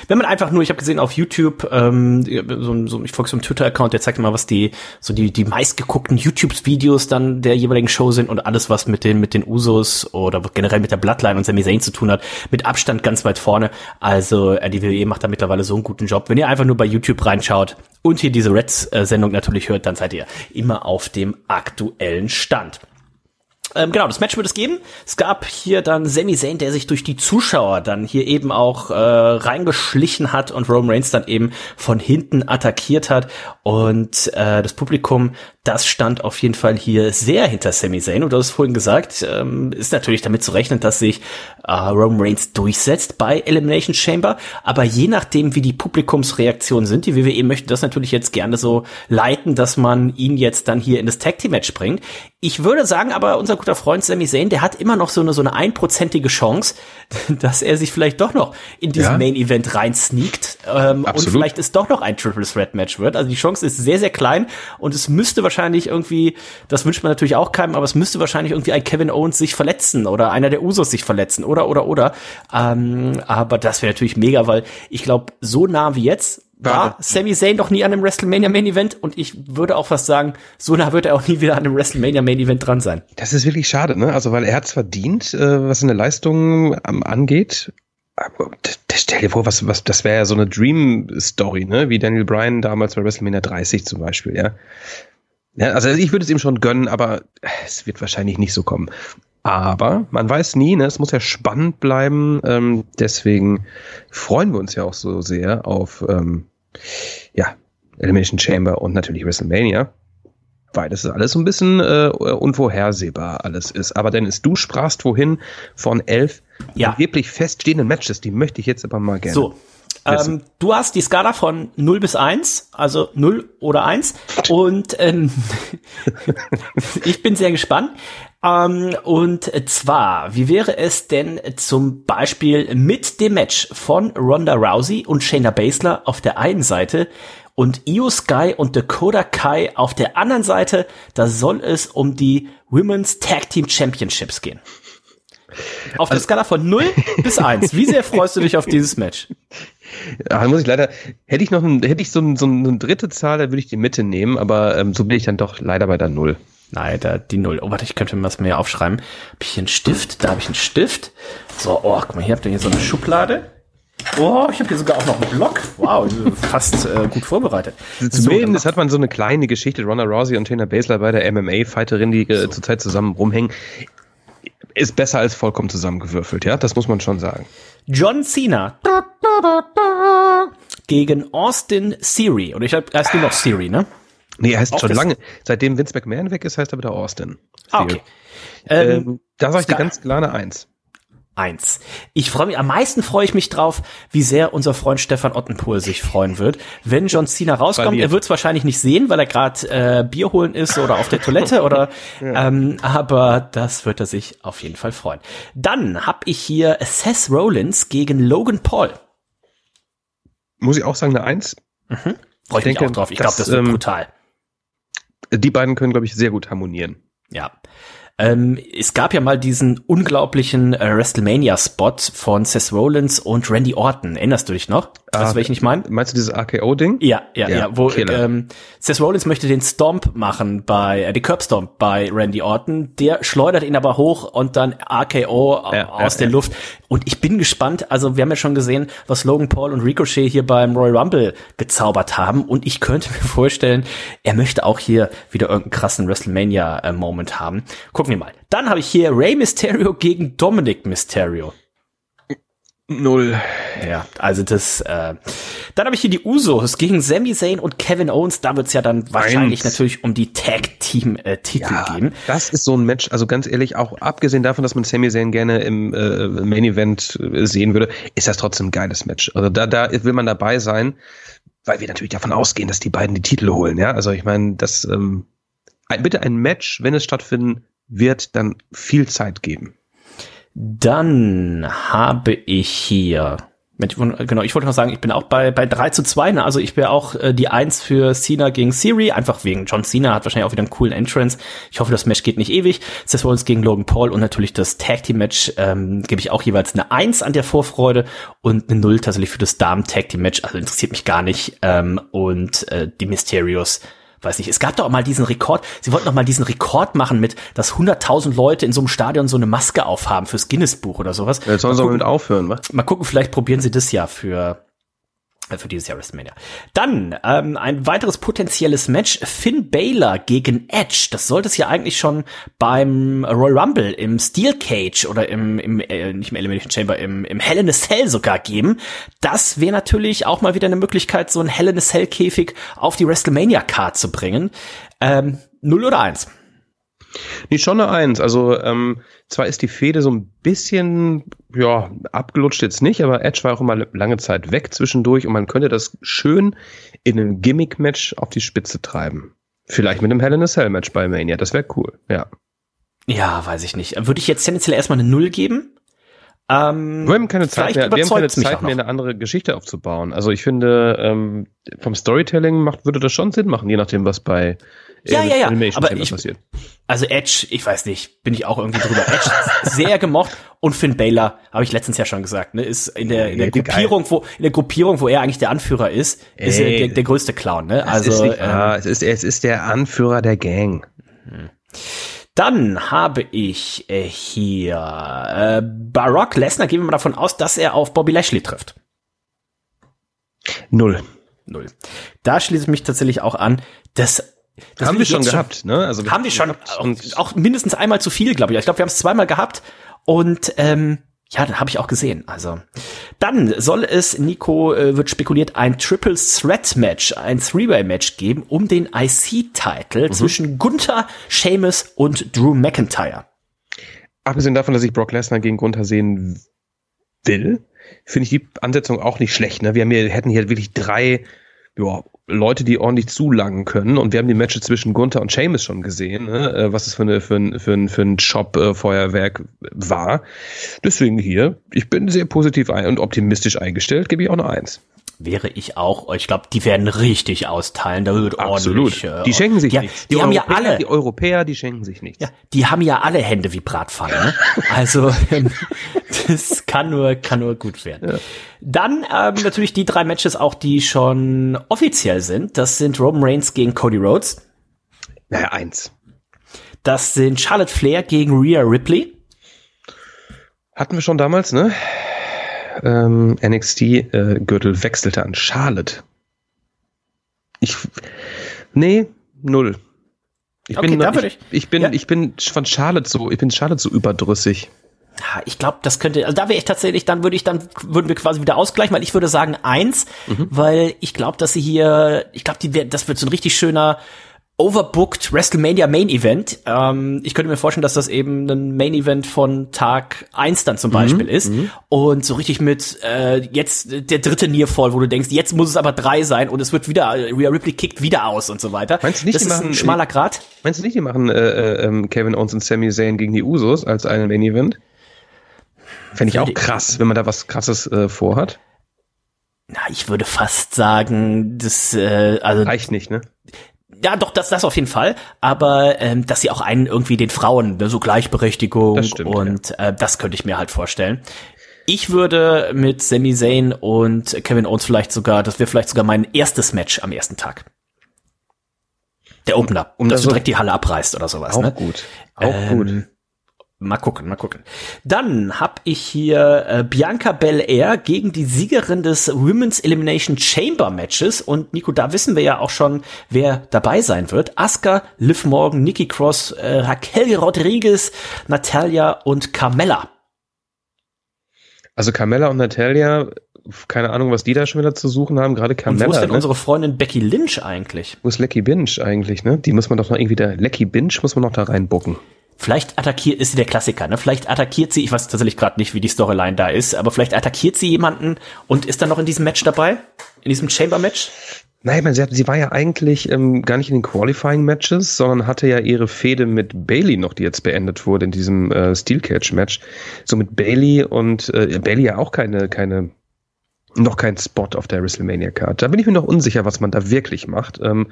wenn man einfach nur, ich habe gesehen auf YouTube, ähm, so, so, ich folge so einem Twitter-Account, der zeigt immer, was die, so die, die meistgeguckten YouTube-Videos dann der jeweiligen Show sind und alles, was mit den, mit den Usos oder generell mit der Bloodline und Sami Zayn zu tun hat, mit Abstand ganz weit vorne. Also äh, die WWE macht da mittlerweile so einen guten Job. Wenn ihr einfach nur bei YouTube reinschaut und hier diese Reds-Sendung natürlich hört, dann seid ihr immer auf dem aktuellen Stand. Ähm, genau, das Match wird es geben. Es gab hier dann Sami Zayn, der sich durch die Zuschauer dann hier eben auch äh, reingeschlichen hat und Roman Reigns dann eben von hinten attackiert hat. Und äh, das Publikum, das stand auf jeden Fall hier sehr hinter Sami Zayn. Und du hast vorhin gesagt, ähm, ist natürlich damit zu rechnen, dass sich äh, Roman Reigns durchsetzt bei Elimination Chamber. Aber je nachdem, wie die Publikumsreaktionen sind, die WWE möchte das natürlich jetzt gerne so leiten, dass man ihn jetzt dann hier in das Tag Team Match bringt. Ich würde sagen, aber unser guter Freund Sami Zayn, der hat immer noch so eine so eine einprozentige Chance, dass er sich vielleicht doch noch in diesen ja. Main Event reinsneakt ähm, und vielleicht es doch noch ein Triple Threat Match wird. Also die Chance ist sehr sehr klein und es müsste wahrscheinlich irgendwie, das wünscht man natürlich auch keinem, aber es müsste wahrscheinlich irgendwie ein Kevin Owens sich verletzen oder einer der Usos sich verletzen oder oder oder. Ähm, aber das wäre natürlich mega, weil ich glaube so nah wie jetzt war Sami Zayn doch nie an einem WrestleMania Main Event und ich würde auch fast sagen, so nah wird er auch nie wieder an einem WrestleMania Main Event dran sein. Das ist wirklich schade, ne? Also, weil er hat's verdient, äh, was seine Leistung ähm, angeht. Aber stell dir vor, was, was, das wäre ja so eine Dream Story, ne? Wie Daniel Bryan damals bei WrestleMania 30 zum Beispiel, ja. Ja, also ich würde es ihm schon gönnen, aber es wird wahrscheinlich nicht so kommen. Aber man weiß nie, ne? es muss ja spannend bleiben. Ähm, deswegen freuen wir uns ja auch so sehr auf ähm, ja, Elimination Chamber und natürlich WrestleMania. Weil das ist alles so ein bisschen äh, unvorhersehbar alles ist. Aber Dennis, du sprachst wohin von elf ja. wirklich feststehenden Matches. Die möchte ich jetzt aber mal gerne. So, ähm, du hast die Skala von 0 bis 1, also 0 oder 1. Und ähm, ich bin sehr gespannt. Ähm, und zwar, wie wäre es denn zum Beispiel mit dem Match von Ronda Rousey und Shayna Baszler auf der einen Seite und Io Sky und Dakota Kai auf der anderen Seite? Da soll es um die Women's Tag Team Championships gehen. Auf der also, Skala von 0 bis 1. Wie sehr freust du dich auf dieses Match? Ja, muss ich leider, hätte ich noch ein, hätte ich so, ein, so eine dritte Zahl, da würde ich die Mitte nehmen, aber ähm, so bin ich dann doch leider bei der Null. Nein, da die Null. Oh, warte, ich könnte mir was mehr aufschreiben. Hab ich hier einen Stift? Da habe ich einen Stift. So, oh, guck mal, hier habt ihr hier so eine Schublade. Oh, ich habe hier sogar auch noch einen Block. Wow, fast äh, gut vorbereitet. Zumindest so, hat man so eine kleine Geschichte. Ronda Rousey und Tina Basler bei der MMA-Fighterin, die äh, so. zurzeit zusammen rumhängen, ist besser als vollkommen zusammengewürfelt. Ja, das muss man schon sagen. John Cena gegen Austin Theory. Oder ich habe erst nur noch Theory, ne? Nee, er heißt Auch schon lange. Seitdem Vince McMahon weg ist, heißt er wieder Austin. Ah, okay. Ähm, ähm, da sage ich dir ganz klar eine Eins. Eins. Ich freue mich, am meisten freue ich mich drauf, wie sehr unser Freund Stefan Ottenpohl sich freuen wird, wenn John Cena rauskommt. Er wird es wahrscheinlich nicht sehen, weil er gerade äh, Bier holen ist oder auf der Toilette oder, ja. ähm, aber das wird er sich auf jeden Fall freuen. Dann habe ich hier Seth Rollins gegen Logan Paul. Muss ich auch sagen, eine Eins. Mhm. Freue ich, denke, mich auch drauf. Ich glaube, das wird ähm, brutal. Die beiden können, glaube ich, sehr gut harmonieren. Ja. Ähm, es gab ja mal diesen unglaublichen äh, WrestleMania-Spot von Seth Rollins und Randy Orton. Erinnerst du dich noch? Weißt du, Ah, welchen ich meine? Meinst du dieses RKO-Ding? Ja, ja, ja, Ja, wo Killer. ähm, Seth Rollins möchte den Stomp machen bei, äh, den Curb Stomp bei Randy Orton, der schleudert ihn aber hoch und dann RKO Ja, aus ja, der. Luft. Und ich bin gespannt, also wir haben ja schon gesehen, was Logan Paul und Ricochet hier beim Royal Rumble gezaubert haben und ich könnte mir vorstellen, er möchte auch hier wieder irgendeinen krassen WrestleMania-Moment haben. Gucken wir mal. Dann habe ich hier Rey Mysterio gegen Dominic Mysterio. Null. Ja, also das. Äh, dann habe ich hier die Usos gegen Sami Zayn und Kevin Owens. Da wird's ja dann wahrscheinlich Eins. natürlich um die Tag Team äh, Titel gehen. das ist so ein Match, also ganz ehrlich, auch abgesehen davon, dass man Sami Zayn gerne im äh, Main Event äh, sehen würde, ist das trotzdem ein geiles Match. Also da, da will man dabei sein, weil wir natürlich davon ausgehen, dass die beiden die Titel holen. Ja, also ich meine, das ähm, ein, bitte ein Match, wenn es stattfinden wird, dann viel Zeit geben. Dann habe ich hier. Genau, ich wollte noch sagen, ich bin auch bei, bei 3 zu 2, ne? also ich wäre auch äh, die 1 für Cena gegen Siri, einfach wegen John Cena, hat wahrscheinlich auch wieder einen coolen Entrance. Ich hoffe, das Match geht nicht ewig. Seth Rollins gegen Logan Paul und natürlich das Tag Team Match ähm, gebe ich auch jeweils eine 1 an der Vorfreude und eine 0 tatsächlich für das Damen Tag Team Match, also interessiert mich gar nicht. Ähm, und äh, die Mysterios weiß nicht, es gab doch auch mal diesen Rekord, sie wollten doch mal diesen Rekord machen mit, dass 100.000 Leute in so einem Stadion so eine Maske aufhaben fürs Guinness-Buch oder sowas. Jetzt sollen sie gucken, damit aufhören, was? mal gucken, vielleicht probieren sie das ja für für dieses Jahr WrestleMania. Dann ähm, ein weiteres potenzielles Match, Finn Balor gegen Edge. Das sollte es ja eigentlich schon beim Royal Rumble im Steel Cage oder im, im äh, nicht im Elimination Chamber, im, im Hell in a Cell sogar geben. Das wäre natürlich auch mal wieder eine Möglichkeit, so ein Hell in a Cell Käfig auf die WrestleMania Card zu bringen. Ähm, null oder eins? Nee, schon eine Eins. Also ähm, zwar ist die Fehde so ein bisschen, ja, abgelutscht jetzt nicht, aber Edge war auch immer lange Zeit weg zwischendurch und man könnte das schön in einem Gimmick-Match auf die Spitze treiben. Vielleicht mit einem Hell in a Cell-Match bei Mania, das wäre cool, ja. Ja, weiß ich nicht. Würde ich jetzt tendenziell erstmal eine Null geben? Ähm, Wir haben keine Zeit mehr, wir haben keine Zeit mehr, eine andere Geschichte aufzubauen. Also ich finde, ähm, vom Storytelling macht, würde das schon Sinn machen, je nachdem, was bei Ja, ja, ja, Animation aber ich- passiert. Also Edge, ich weiß nicht, bin ich auch irgendwie drüber. Edge sehr gemocht und Finn Balor, habe ich letztens ja schon gesagt, ne, ist in der in der. Gruppierung, wo in der Gruppierung, wo er eigentlich der Anführer ist, ist er Ey. der, der größte Clown, ne? es Also ist nicht ähm, wahr. es, ist, es ist der Anführer der Gang. dann habe ich äh, hier äh, Barack Lesnar, gehen wir mal davon aus, dass er auf Bobby Lashley trifft. Null. Null. Da schließe ich mich tatsächlich auch an. Das, das haben wir schon gehabt, ne? Also haben wir schon und auch mindestens einmal zu viel, glaube ich. Ich glaube, wir haben es zweimal gehabt und ähm, ja, dann habe ich auch gesehen. Also dann soll es, Nico äh, wird spekuliert, ein Triple Threat Match, ein Three-Way Match geben um den IC-Titel Mhm. zwischen Gunther, Sheamus und Drew McIntyre. abgesehen davon, dass ich Brock Lesnar gegen Gunther sehen will, finde ich die Ansetzung auch nicht schlecht. Ne? Wir haben hier, hätten hier wirklich drei ja, Leute, die ordentlich zulangen können. Und wir haben die Matches zwischen Gunther und Sheamus schon gesehen, ne? äh, was es für, eine, für ein, für ein, für ein Shop-Feuerwerk war. Deswegen hier, ich bin sehr positiv und optimistisch eingestellt, gebe ich auch eine Eins. Wäre ich auch. Ich glaube, die werden richtig austeilen. Da wird ordentlich. äh, Die schenken sich die, nichts. Die, haben ja Europäer- alle. Die Europäer, die schenken sich nichts. Ja, die haben ja alle Hände wie Bratpfanne. Ne? Also ähm, das kann nur kann nur gut werden. Dann ähm, natürlich die drei Matches auch, die schon offiziell sind. Das sind Roman Reigns gegen Cody Rhodes. Naja, eins. Das sind Charlotte Flair gegen Rhea Ripley. Hatten wir schon damals, ne? Ähm, NXT-Gürtel wechselte an Charlotte. Ich. Nee, null. Ich Okay, bin, da ich, würde ich- ich bin, ja. ich bin von Charlotte so, ich bin Charlotte so überdrüssig. Ich glaube, das könnte, also da wäre ich tatsächlich, dann würde ich, dann würden wir quasi wieder ausgleichen, weil ich würde sagen eins, weil ich glaube, dass sie hier, ich glaube, das wird so ein richtig schöner overbooked WrestleMania Main Event. Ähm, ich könnte mir vorstellen, dass das eben ein Main Event von Tag eins dann zum Beispiel ist und so richtig mit äh, jetzt der dritte Nearfall, wo du denkst, jetzt muss es aber drei sein und es wird wieder Rhea Ripley kickt wieder aus und so weiter. Meinst du nicht, das die ist ein machen- schmaler Grad? Meinst du nicht, die machen äh, äh, ähm, Kevin Owens und Sami Zayn gegen die Usos als einen Main Event? Fände ich auch krass, wenn man da was krasses äh, vorhat. Na, ich würde fast sagen, das äh, also Reicht nicht, ne? Ja, doch, das, das auf jeden Fall. Aber ähm, dass sie auch einen irgendwie den Frauen, ne, so Gleichberechtigung Das stimmt, und äh, das könnte ich mir halt vorstellen. Ich würde mit Sami Zayn und Kevin Owens vielleicht sogar, das wäre vielleicht sogar mein erstes Match am ersten Tag. Der Opener, um, um dass du direkt die Halle abreißt oder sowas. Auch ne? gut. Auch ähm, gut. Mal gucken, mal gucken. Dann hab ich hier äh, Bianca Belair gegen die Siegerin des Women's Elimination Chamber Matches. Und Nico, da wissen wir ja auch schon, wer dabei sein wird. Asuka, Liv Morgan, Nikki Cross, äh, Raquel Rodriguez, Natalia und Carmella. Also Carmella und Natalia, keine Ahnung, was die da schon wieder zu suchen haben. Gerade Carmella. Und wo ist denn ne? unsere Freundin Becky Lynch eigentlich? Wo ist Lecky Binge eigentlich, ne? Die muss man doch noch irgendwie da, Lecky Binge muss man noch da reinbucken. Vielleicht attackiert, ist sie der Klassiker, ne? Vielleicht attackiert sie, ich weiß tatsächlich gerade nicht, wie die Storyline da ist, aber vielleicht attackiert sie jemanden und ist dann noch in diesem Match dabei? In diesem Chamber-Match? Nein, man, sie, hat, sie war ja eigentlich ähm, gar nicht in den Qualifying-Matches, sondern hatte ja ihre Fehde mit Bailey noch, die jetzt beendet wurde in diesem äh, Steel Cage-Match. So mit Bailey und äh, Bailey ja auch keine, keine, noch kein Spot auf der WrestleMania-Card. Da bin ich mir noch unsicher, was man da wirklich macht. Ähm,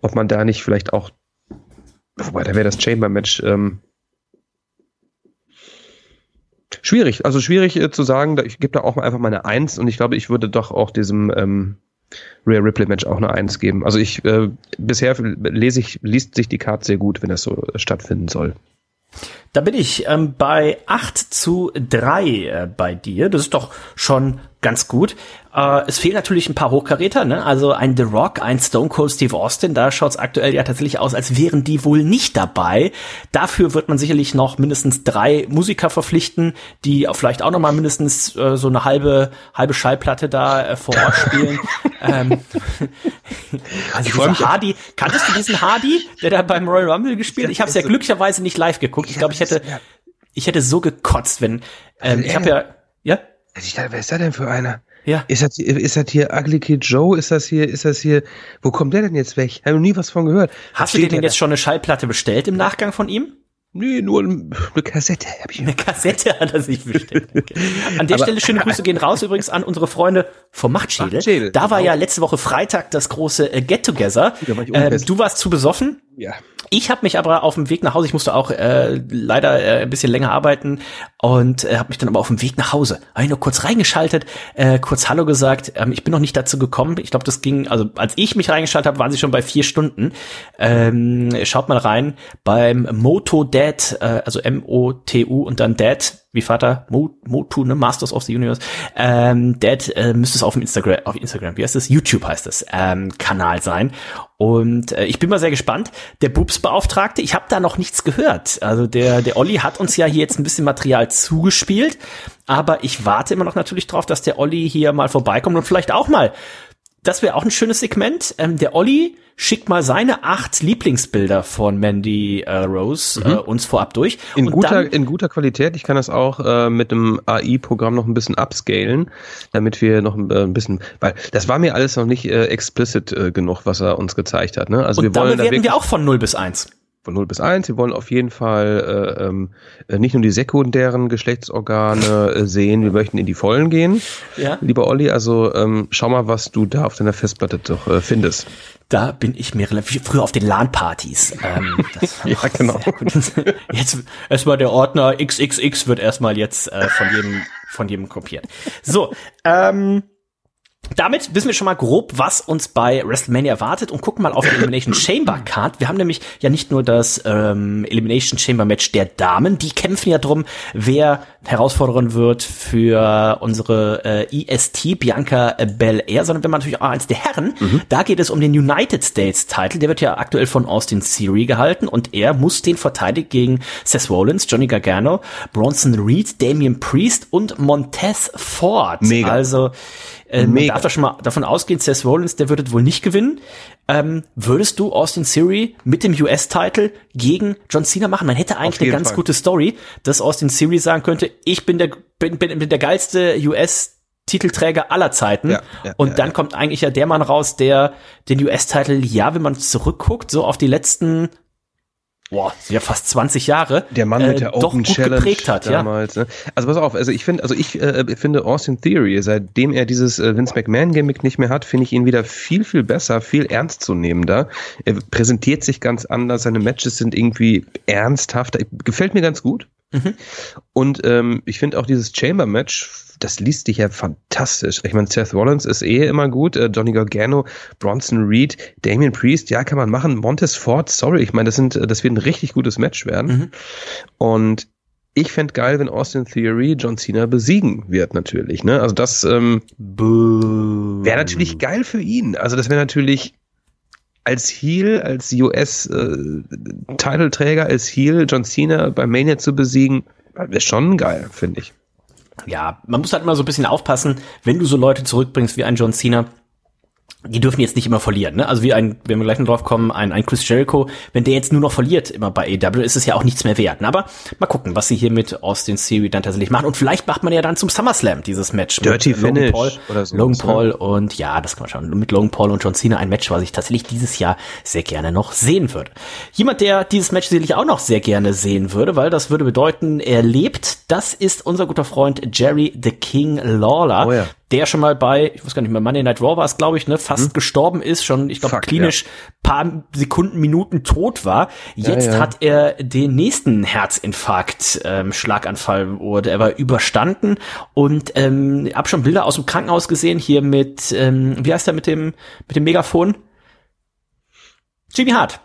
ob man da nicht vielleicht auch Wobei, da wäre das Chamber-Match ähm, schwierig. Also schwierig äh, zu sagen, ich gebe da auch einfach mal eine Eins und ich glaube, ich würde doch auch diesem ähm, Rare Ripley Match auch eine Eins geben. Also ich äh, bisher lese ich, liest sich die Karte sehr gut, wenn das so stattfinden soll. Da bin ich ähm, bei 8 zu 3 äh, bei dir. Das ist doch schon ganz gut. Äh, es fehlen natürlich ein paar Hochkaräter, ne? Also ein The Rock, ein Stone Cold Steve Austin, da schaut's aktuell ja tatsächlich aus, als wären die wohl nicht dabei. Dafür wird man sicherlich noch mindestens drei Musiker verpflichten, die vielleicht auch noch mal mindestens äh, so eine halbe halbe Schallplatte da äh, vor Ort spielen. ähm, also dieser Hardy, kanntest du diesen Hardy, der da beim Royal Rumble gespielt? Ich habe es ja glücklicherweise nicht live geguckt. Ich glaube, ich hätte ich hätte so gekotzt, wenn ähm, ich habe ja ja ich dachte, wer ist da denn für einer? Ja. Ist das, ist das hier Ugly Kid Joe? Ist das hier, ist das hier, wo kommt der denn jetzt weg? Habe noch nie was von gehört. Hast du dir denn jetzt schon eine Schallplatte bestellt im Nachgang von ihm? Nee, nur eine Kassette habe ich. Eine Kassette hat er sich bestellt. Okay. An der Aber, Stelle schöne Grüße gehen raus übrigens an unsere Freunde vom Machtschädel. Machtschädel da war genau. ja letzte Woche Freitag das große äh, Get Together. Äh, du warst zu besoffen. Ja. Ich habe mich aber auf dem Weg nach Hause, ich musste auch äh, leider äh, ein bisschen länger arbeiten und äh, habe mich dann aber auf dem Weg nach Hause, habe ich nur kurz reingeschaltet, äh, kurz Hallo gesagt. Ähm, ich bin noch nicht dazu gekommen. Ich glaube, das ging, also als ich mich reingeschaltet habe, waren sie schon bei vier Stunden. Ähm, schaut mal rein beim Moto Dad, äh, also M-O-T-U und dann Dad wie Vater, Motu, ne, Masters of the Universe, ähm, Dad äh, müsste es auf dem Instagram, auf Instagram, wie heißt es? YouTube heißt es, ähm, Kanal sein. Und äh, ich bin mal sehr gespannt. Der Bubs-Beauftragte, ich habe da noch nichts gehört. Also der, der Olli hat uns ja hier jetzt ein bisschen Material zugespielt, aber ich warte immer noch natürlich drauf, dass der Olli hier mal vorbeikommt und vielleicht auch mal das wäre auch ein schönes Segment. Ähm, der Olli schickt mal seine acht Lieblingsbilder von Mandy äh, Rose mhm. äh, uns vorab durch. In guter, dann, in guter Qualität. Ich kann das auch äh, mit dem AI-Programm noch ein bisschen upscalen, damit wir noch ein, äh, ein bisschen, weil das war mir alles noch nicht äh, explicit äh, genug, was er uns gezeigt hat. Ne? Also und wir wollen da wir auch von 0 bis 1 von 0 bis 1. Wir wollen auf jeden Fall äh, ähm, äh, nicht nur die sekundären Geschlechtsorgane äh, sehen, wir möchten in die Vollen gehen. Ja. Lieber Olli, also ähm, schau mal, was du da auf deiner Festplatte doch äh, findest. Da bin ich mir relativ früher auf den LAN-Partys. Ähm, ja, genau. Jetzt erstmal der Ordner XXX wird erstmal jetzt äh, von jedem von jedem kopiert. So, ähm, damit wissen wir schon mal grob, was uns bei WrestleMania erwartet und gucken mal auf die Elimination Chamber Card. Wir haben nämlich ja nicht nur das ähm, Elimination Chamber Match der Damen, die kämpfen ja drum, wer herausfordern wird für unsere äh, EST Bianca Belair, sondern wenn man natürlich auch eins der Herren, mhm. da geht es um den United States Title, der wird ja aktuell von Austin Theory gehalten und er muss den verteidigen gegen Seth Rollins, Johnny Gargano, Bronson Reed, Damian Priest und Montez Ford. Mega. Also äh, man darf da schon mal davon ausgehen, Seth Rollins, der würde wohl nicht gewinnen. Ähm, würdest du Austin Theory mit dem US-Title gegen John Cena machen? Man hätte eigentlich eine ganz Fall. gute Story, dass Austin Theory sagen könnte, ich bin der, bin, bin, bin der geilste US- Titelträger aller Zeiten. Ja, ja, und ja, dann kommt eigentlich ja der Mann raus, der den US-Titel, ja, wenn man zurückguckt, so auf die letzten boah, ja fast 20 Jahre, der Mann mit der äh, Open Challenge geprägt hat, damals. Ja. Ne? Also pass auf, also ich finde, also ich äh, finde Austin Theory, seitdem er dieses äh, Vince McMahon Gimmick nicht mehr hat, finde ich ihn wieder viel viel besser, viel ernstzunehmender. Er präsentiert sich ganz anders, seine Matches sind irgendwie ernsthafter, gefällt mir ganz gut. Mhm. Und ähm, ich finde auch dieses Chamber-Match, das liest dich ja fantastisch. Ich meine, Seth Rollins ist eh immer gut, äh, Johnny Gargano, Bronson Reed, Damien Priest, ja, kann man machen. Montes Ford, sorry, ich meine, das sind, das wird ein richtig gutes Match werden. Mhm. Und ich fände geil, wenn Austin Theory John Cena besiegen wird, natürlich. Ne? Also das ähm, wäre natürlich geil für ihn. Also das wäre natürlich als Heel, als US-Titelträger, äh, als Heel John Cena bei Mania zu besiegen, wäre schon geil, finde ich. Ja, man muss halt immer so ein bisschen aufpassen, wenn du so Leute zurückbringst wie ein John Cena, die dürfen jetzt nicht immer verlieren, ne? Also wie ein, wenn wir gleich noch drauf kommen, ein, ein Chris Jericho, wenn der jetzt nur noch verliert immer bei AW, ist es ja auch nichts mehr wert. Ne? Aber mal gucken, was sie hier mit Austin Theory dann tatsächlich machen. Und vielleicht macht man ja dann zum SummerSlam dieses Match Dirty mit Logan Paul, oder so. Logan Paul und ja, das kann man schauen. Mit Logan Paul und John Cena ein Match, was ich tatsächlich dieses Jahr sehr gerne noch sehen würde. Jemand, der dieses Match sicherlich auch noch sehr gerne sehen würde, weil das würde bedeuten, er lebt, das ist unser guter Freund Jerry the King Lawler. Oh ja der schon mal bei, ich weiß gar nicht mehr, Monday Night Raw war es, glaube ich, ne, fast hm. gestorben ist, schon, ich glaube, klinisch ja. paar Sekunden, Minuten tot war. Jetzt ja, ja. hat er den nächsten Herzinfarkt, ähm, Schlaganfall oder er war überstanden und ähm, hab schon Bilder aus dem Krankenhaus gesehen, hier mit, ähm, wie heißt er mit dem, mit dem Megafon? Jimmy Hart.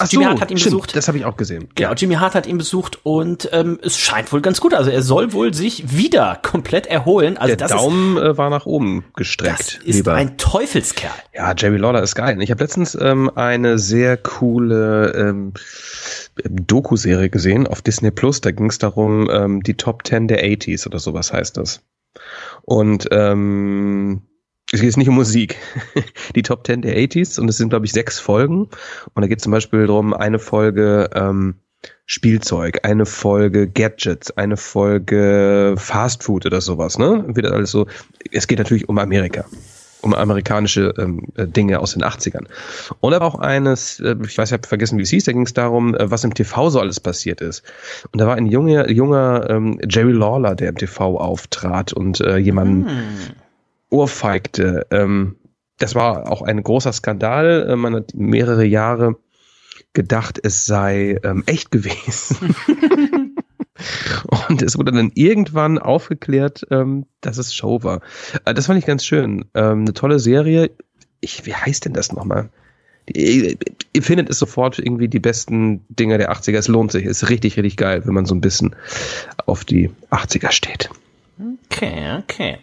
Ach Jimmy so, Hart hat ihn stimmt, besucht. Das habe ich auch gesehen. Genau, Jimmy Hart hat ihn besucht und ähm, es scheint wohl ganz gut. Also er soll wohl sich wieder komplett erholen. Also Der Daumen ist, äh, war nach oben gestreckt. Das ist lieber. ein Teufelskerl. Ja, Jerry Lawler ist geil. Ich habe letztens ähm, eine sehr coole ähm, Doku-Serie gesehen auf Disney Plus. Da ging es darum, ähm, die Top 10 der 80s oder sowas heißt das. Und ähm, es geht nicht um Musik. Die Top 10 der 80s und es sind, glaube ich, sechs Folgen. Und da geht zum Beispiel darum, eine Folge ähm, Spielzeug, eine Folge Gadgets, eine Folge Fast Food oder sowas, ne? Wieder alles so. Es geht natürlich um Amerika. Um amerikanische ähm, äh, Dinge aus den 80ern. Und aber auch eines, äh, ich weiß, ich habe vergessen, wie es hieß, da ging es darum, äh, was im TV so alles passiert ist. Und da war ein junger, junger ähm, Jerry Lawler, der im TV auftrat und äh, jemanden hm ohrfeigte. Ähm, das war auch ein großer Skandal. Äh, man hat mehrere Jahre gedacht, es sei ähm, echt gewesen. Und es wurde dann irgendwann aufgeklärt, ähm, dass es Show war. Äh, das fand ich ganz schön. Ähm, eine tolle Serie. Ich, wie heißt denn das nochmal? Ihr, ihr findet es sofort irgendwie die besten Dinger der 80er. Es lohnt sich. Es ist richtig, richtig geil, wenn man so ein bisschen auf die 80er steht. Okay, okay.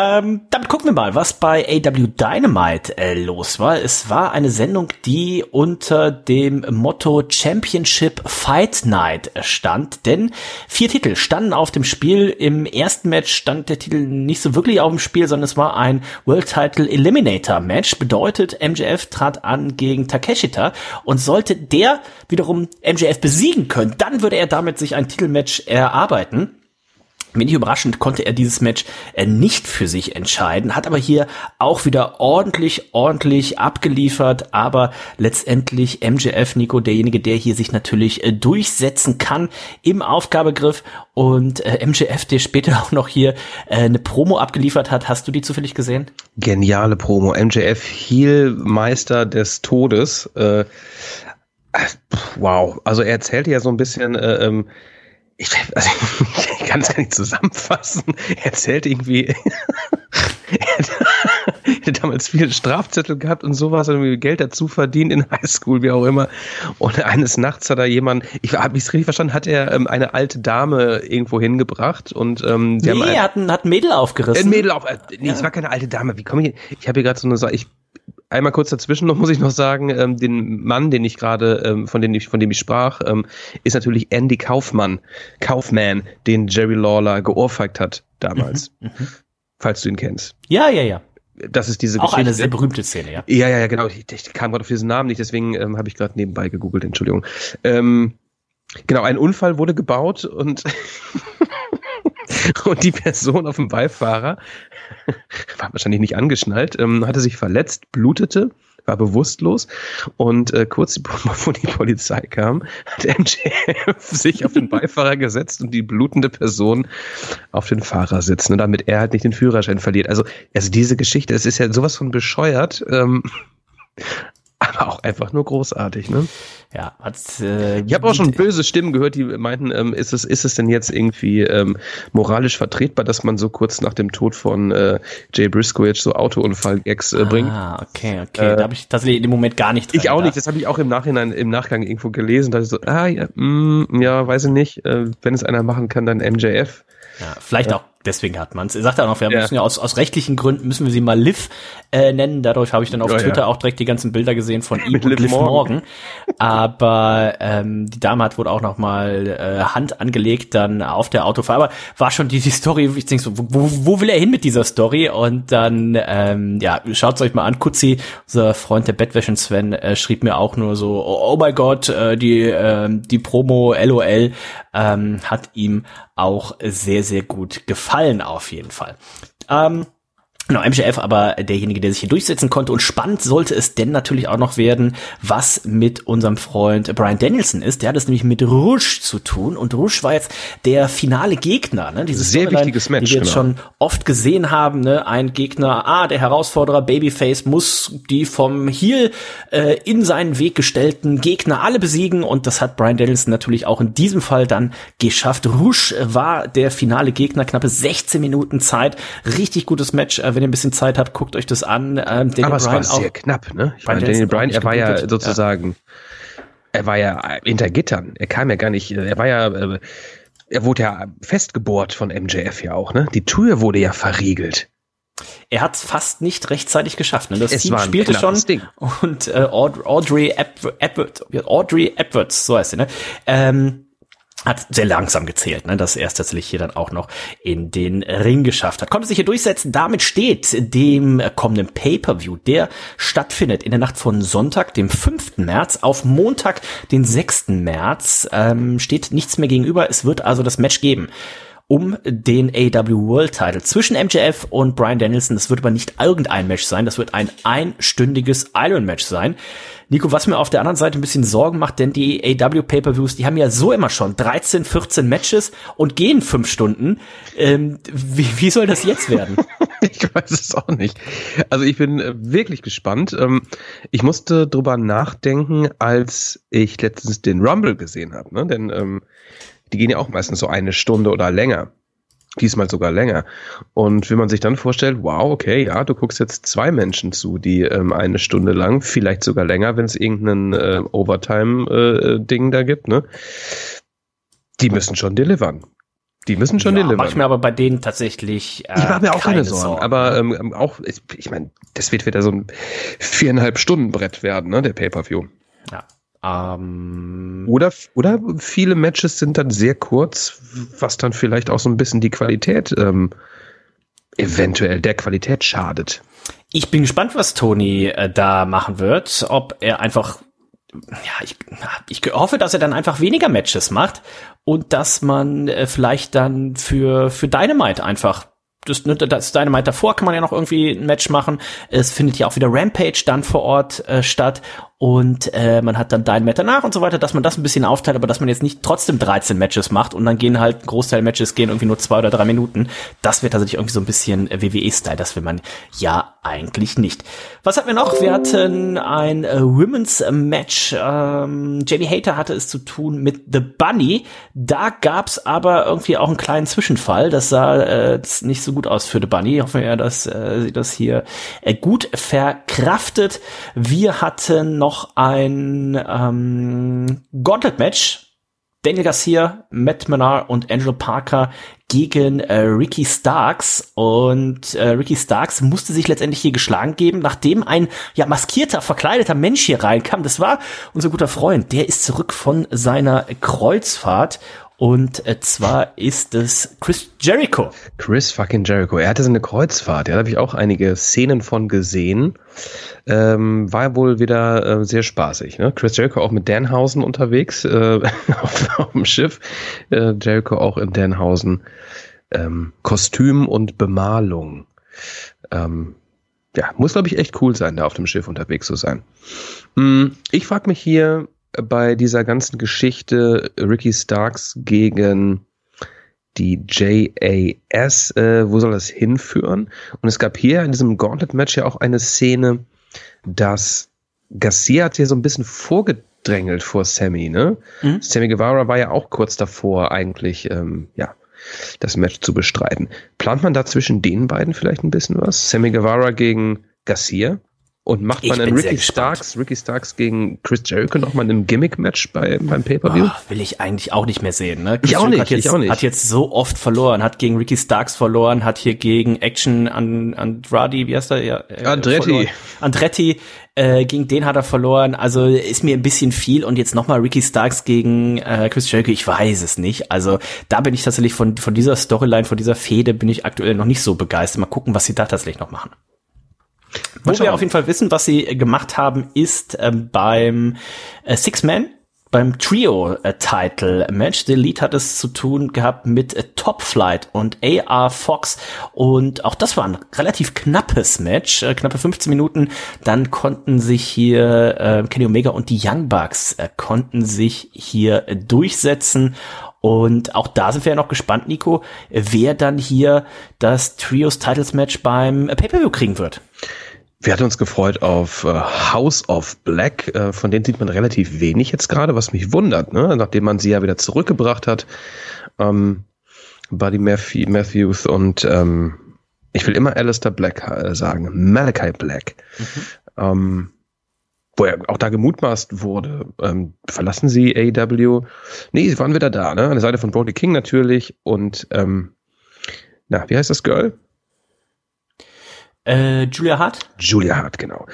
Ähm, damit gucken wir mal, was bei AW Dynamite äh, los war. Es war eine Sendung, die unter dem Motto Championship Fight Night stand, denn vier Titel standen auf dem Spiel. Im ersten Match stand der Titel nicht so wirklich auf dem Spiel, sondern es war ein World Title Eliminator Match. Bedeutet, MJF trat an gegen Takeshita und sollte der wiederum MJF besiegen können, dann würde er damit sich ein Titelmatch erarbeiten. Wenig überraschend konnte er dieses Match äh, nicht für sich entscheiden, hat aber hier auch wieder ordentlich, ordentlich abgeliefert, aber letztendlich MJF Nico derjenige, der hier sich natürlich äh, durchsetzen kann im Aufgabegriff und äh, MJF, der später auch noch hier eine Promo abgeliefert hat. Hast du die zufällig gesehen? Geniale Promo. MJF Heel-Meister des Todes. Äh, wow. Also er erzählte ja so ein bisschen, äh, ähm, ich, also, ich kann es gar nicht zusammenfassen. Er erzählt irgendwie, er hätte damals viele Strafzettel gehabt und sowas, irgendwie Geld dazu verdient in Highschool, wie auch immer. Und eines Nachts hat er jemand, ich habe es richtig verstanden, hat er ähm, eine alte Dame irgendwo hingebracht und ähm, die nee, haben ein, er hat ein, hat ein Mädel aufgerissen. Ein Mädel auf, äh, nee, ja. es war keine alte Dame. Wie komme ich? Ich habe hier gerade so eine Sache, ich einmal kurz dazwischen noch muss ich noch sagen, ähm, den Mann, den ich gerade, ähm, von dem ich, von dem ich sprach, ähm, ist natürlich Andy Kaufmann, Kaufman, den Jerry Lawler geohrfeigt hat damals, mhm, mhm. falls du ihn kennst. Ja, ja, ja. Das ist diese Auch Geschichte. eine sehr berühmte Szene, ja. Ja, ja, ja, genau. Ich, ich kam gerade auf diesen Namen nicht, deswegen ähm, habe ich gerade nebenbei gegoogelt, Entschuldigung. Ähm, genau, ein Unfall wurde gebaut und und die Person auf dem Beifahrer war wahrscheinlich nicht angeschnallt, ähm, hatte sich verletzt, blutete, war bewusstlos und äh, kurz bevor die Polizei kam, hat MJF sich auf den Beifahrer gesetzt und die blutende Person auf den Fahrer sitzen, und damit er halt nicht den Führerschein verliert. Also, also diese Geschichte, es ist ja sowas von bescheuert. Ähm, aber auch einfach nur großartig, ne? Ja, hat, äh, ich habe auch schon böse Stimmen gehört, die meinten, ähm, ist es ist es denn jetzt irgendwie ähm, moralisch vertretbar, dass man so kurz nach dem Tod von äh, Jay Briscoe jetzt so Autounfall-Gags äh, bringt? Ah, okay, okay. Äh, da habe ich tatsächlich in dem Moment gar nicht. Ich auch nicht. Das habe ich auch im Nachhinein im Nachgang irgendwo gelesen. Da ich so, ah ja, mm, ja, weiß ich nicht. Äh, wenn es einer machen kann, dann MJF. Ja, vielleicht auch deswegen hat man es. Er sagt ja auch noch, wir ja. müssen ja aus, aus rechtlichen Gründen müssen wir sie mal Liv äh, nennen. Dadurch habe ich dann auf ja, Twitter ja. auch direkt die ganzen Bilder gesehen von ihm und Liv, Liv Morgan. Morgan. Aber ähm, die Dame hat wohl auch noch mal äh, Hand angelegt dann auf der Autofahrt. Aber war schon die, die Story, ich denke so, wo, wo will er hin mit dieser Story? Und dann, ähm, ja, schaut's euch mal an. Kutzi, unser Freund der Bettwäschen Sven, äh, schrieb mir auch nur so, oh, oh mein Gott, äh, die, äh, die Promo LOL ähm, hat ihm auch sehr, sehr gut gefallen auf jeden Fall. Ähm, Genau, MJF aber derjenige, der sich hier durchsetzen konnte. Und spannend sollte es denn natürlich auch noch werden, was mit unserem Freund Brian Danielson ist. Der hat es nämlich mit Rush zu tun. Und Rush war jetzt der finale Gegner. Ne? Dieses Sehr wichtiges Match, die wir jetzt genau. schon oft gesehen haben. Ne? Ein Gegner, ah, der Herausforderer Babyface muss die vom Heel äh, in seinen Weg gestellten Gegner alle besiegen. Und das hat Brian Danielson natürlich auch in diesem Fall dann geschafft. Rush war der finale Gegner, knappe 16 Minuten Zeit. Richtig gutes Match wenn ihr ein bisschen Zeit habt, guckt euch das an. Ähm, Daniel Aber es Bryan war sehr knapp, ne? Ich meine, Daniel Bryan, er war ja sozusagen, ja. er war ja hinter Gittern. Er kam ja gar nicht, er war ja, äh, er wurde ja festgebohrt von MJF ja auch, ne? Die Tür wurde ja verriegelt. Er hat es fast nicht rechtzeitig geschafft. Ne? Das es Team spielte schon Ding. und äh, Audrey Edwards, Audrey Edwards, so heißt sie, ne? Ähm, hat sehr langsam gezählt, ne, dass er es tatsächlich hier dann auch noch in den Ring geschafft hat. Konnte sich hier durchsetzen. Damit steht dem kommenden Pay-per-View, der stattfindet in der Nacht von Sonntag, dem 5. März, auf Montag, den 6. März, ähm, steht nichts mehr gegenüber. Es wird also das Match geben um den AW World Title zwischen MJF und Brian Danielson. Das wird aber nicht irgendein Match sein, das wird ein einstündiges Iron Match sein. Nico, was mir auf der anderen Seite ein bisschen Sorgen macht, denn die AW Pay-per-Views, die haben ja so immer schon 13, 14 Matches und gehen fünf Stunden. Ähm, wie, wie soll das jetzt werden? ich weiß es auch nicht. Also ich bin äh, wirklich gespannt. Ähm, ich musste drüber nachdenken, als ich letztens den Rumble gesehen habe, ne? denn ähm, die gehen ja auch meistens so eine Stunde oder länger diesmal sogar länger. Und wenn man sich dann vorstellt, wow, okay, ja, du guckst jetzt zwei Menschen zu, die ähm, eine Stunde lang, vielleicht sogar länger, wenn es irgendeinen äh, Overtime-Ding äh, da gibt, ne? Die müssen schon delivern. Die müssen schon ja, delivern. Mach ich mir aber bei denen tatsächlich. Äh, ich mache mir auch keine, keine Sorgen, Sorgen. Aber ähm, auch, ich, ich meine, das wird wieder so ein viereinhalb Stunden Brett werden, ne, der Pay-per-View. Ja. Ähm, oder, oder viele Matches sind dann sehr kurz, was dann vielleicht auch so ein bisschen die Qualität ähm, eventuell der Qualität schadet. Ich bin gespannt, was Tony äh, da machen wird. Ob er einfach, ja, ich, ich hoffe, dass er dann einfach weniger Matches macht und dass man äh, vielleicht dann für, für Dynamite einfach das, ne, das Dynamite davor kann man ja noch irgendwie ein Match machen. Es findet ja auch wieder Rampage dann vor Ort äh, statt und äh, man hat dann Dynamite danach und so weiter, dass man das ein bisschen aufteilt, aber dass man jetzt nicht trotzdem 13 Matches macht und dann gehen halt Großteil Matches gehen irgendwie nur zwei oder drei Minuten. Das wird tatsächlich irgendwie so ein bisschen WWE-Style. Das will man ja eigentlich nicht. Was hatten wir noch? Wir hatten ein äh, Women's Match. Ähm, Jamie Hater hatte es zu tun mit The Bunny. Da gab's aber irgendwie auch einen kleinen Zwischenfall. Das sah äh, nicht so gut aus für The Bunny. Ich hoffe ja, dass äh, sie das hier äh, gut verkraftet. Wir hatten noch noch ein ähm, Gauntlet-Match. Daniel Garcia, Matt Menard und Angelo Parker gegen äh, Ricky Starks. Und äh, Ricky Starks musste sich letztendlich hier geschlagen geben, nachdem ein ja maskierter, verkleideter Mensch hier reinkam. Das war unser guter Freund. Der ist zurück von seiner Kreuzfahrt und äh, zwar ist es Chris Jericho. Chris fucking Jericho. Er hatte so eine Kreuzfahrt. Ja, da habe ich auch einige Szenen von gesehen. Ähm, war wohl wieder äh, sehr spaßig. Ne? Chris Jericho auch mit Danhausen unterwegs äh, auf, auf, dem Schiff. Äh, Jericho auch in Danhausen. Ähm, Kostüm und Bemalung. Ähm, ja, muss glaube ich echt cool sein, da auf dem Schiff unterwegs zu sein. Hm, ich frage mich hier, bei dieser ganzen Geschichte Ricky Starks gegen die JAS, äh, wo soll das hinführen? Und es gab hier in diesem Gauntlet-Match ja auch eine Szene, dass Garcia hat hier so ein bisschen vorgedrängelt vor Sammy, ne? Mhm. Sammy Guevara war ja auch kurz davor, eigentlich, ähm, ja, das Match zu bestreiten. Plant man da zwischen den beiden vielleicht ein bisschen was? Sammy Guevara gegen Garcia? Und macht man einen Ricky Starks, Ricky Starks gegen Chris Jericho nochmal ein Gimmick-Match bei, beim Pay-Per-View? Oh, will ich eigentlich auch nicht mehr sehen, ne? Chris ich auch nicht, hat jetzt, ich auch nicht. Hat jetzt so oft verloren, hat gegen Ricky Starks verloren, hat hier gegen Action an, Andrade, wie heißt er? Ja, äh, Andretti. Verloren. Andretti, äh, gegen den hat er verloren. Also ist mir ein bisschen viel. Und jetzt nochmal Ricky Starks gegen äh, Chris Jericho, ich weiß es nicht. Also da bin ich tatsächlich von, von dieser Storyline, von dieser Fehde bin ich aktuell noch nicht so begeistert. Mal gucken, was sie da tatsächlich noch machen. Wo wir auf jeden Fall wissen, was sie gemacht haben, ist ähm, beim äh, Six-Man beim Trio-Title-Match. The Elite hat es zu tun gehabt mit äh, Top Flight und AR Fox und auch das war ein relativ knappes Match, äh, knappe 15 Minuten. Dann konnten sich hier äh, Kenny Omega und die Young Bucks äh, konnten sich hier äh, durchsetzen und auch da sind wir ja noch gespannt, Nico, wer dann hier das Trios Titles Match beim Pay-Per-View kriegen wird. Wir hatten uns gefreut auf äh, House of Black. Äh, von denen sieht man relativ wenig jetzt gerade, was mich wundert, ne? nachdem man sie ja wieder zurückgebracht hat. Ähm, Buddy Matthews und ähm, ich will immer Alistair Black äh, sagen, Malachi Black. Mhm. Ähm, wo ja auch da gemutmaßt wurde, ähm, verlassen sie AEW? Nee, sie waren wieder da, ne? An der Seite von Brody King natürlich und ähm, na, wie heißt das Girl? Äh, Julia Hart? Julia Hart, genau.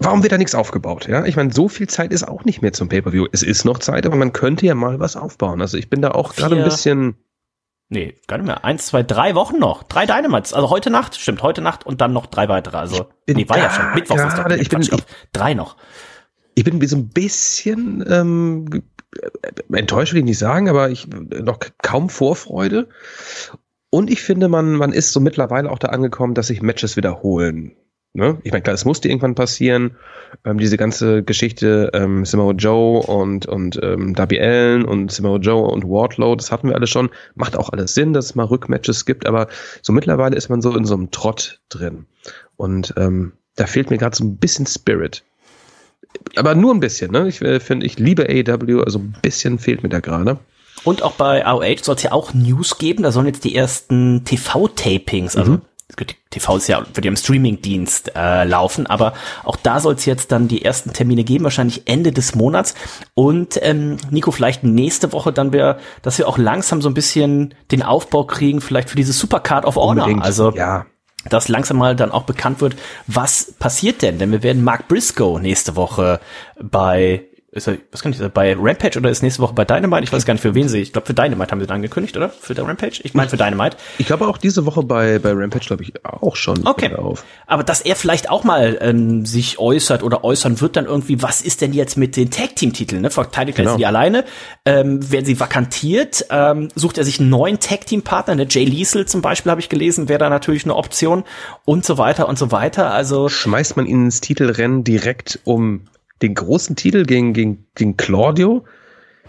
Warum wird da nichts aufgebaut? Ja, ich meine, so viel Zeit ist auch nicht mehr zum Pay-per-View. Es ist noch Zeit, aber man könnte ja mal was aufbauen. Also ich bin da auch gerade ein bisschen. Nee, gar nicht mehr. Eins, zwei, drei Wochen noch. Drei Dynamites. Also heute Nacht, stimmt, heute Nacht und dann noch drei weitere. Also, nee, war ja schon. Mittwochs ist doch, ich bin, ich, drei noch. Ich bin so ein bisschen ähm, enttäuscht, will ich nicht sagen, aber ich noch kaum Vorfreude. Und ich finde, man, man ist so mittlerweile auch da angekommen, dass sich Matches wiederholen. Ne? Ich meine, klar, es musste irgendwann passieren. Ähm, diese ganze Geschichte ähm, Samoa Joe und, und ähm, Darby Allen und Samoa Joe und Wardlow, das hatten wir alle schon. Macht auch alles Sinn, dass es mal Rückmatches gibt, aber so mittlerweile ist man so in so einem Trott drin. Und ähm, da fehlt mir gerade so ein bisschen Spirit. Aber nur ein bisschen, ne? Ich äh, finde, ich liebe AEW, also ein bisschen fehlt mir da gerade. Und auch bei AOH soll es ja auch News geben. Da sollen jetzt die ersten TV-Tapings, also mhm. TV ist ja, wird ja im Streaming-Dienst äh, laufen, aber auch da soll es jetzt dann die ersten Termine geben, wahrscheinlich Ende des Monats. Und ähm, Nico, vielleicht nächste Woche dann wir, dass wir auch langsam so ein bisschen den Aufbau kriegen, vielleicht für diese Supercard of Honor. Unbedingt. Also ja. dass langsam mal dann auch bekannt wird, was passiert denn? Denn wir werden Mark Briscoe nächste Woche bei ist er, was kann ich sagen, bei Rampage oder ist nächste Woche bei Dynamite? Ich weiß gar nicht, für wen sie. Ich glaube, für Dynamite haben sie dann angekündigt, oder? Für der Rampage? Ich meine, für Dynamite. Ich glaube auch diese Woche bei, bei Rampage, glaube ich, auch schon. Okay. Auf. Aber dass er vielleicht auch mal ähm, sich äußert oder äußern wird dann irgendwie, was ist denn jetzt mit den Tag-Team-Titeln? Ne? Verteidigt genau. er sie alleine? Ähm, werden sie vakantiert? Ähm, sucht er sich einen neuen Tag-Team-Partner? Ne? Jay Liesel zum Beispiel habe ich gelesen, wäre da natürlich eine Option und so weiter und so weiter. Also schmeißt man ihn ins Titelrennen direkt um den großen Titel gegen, gegen, gegen Claudio,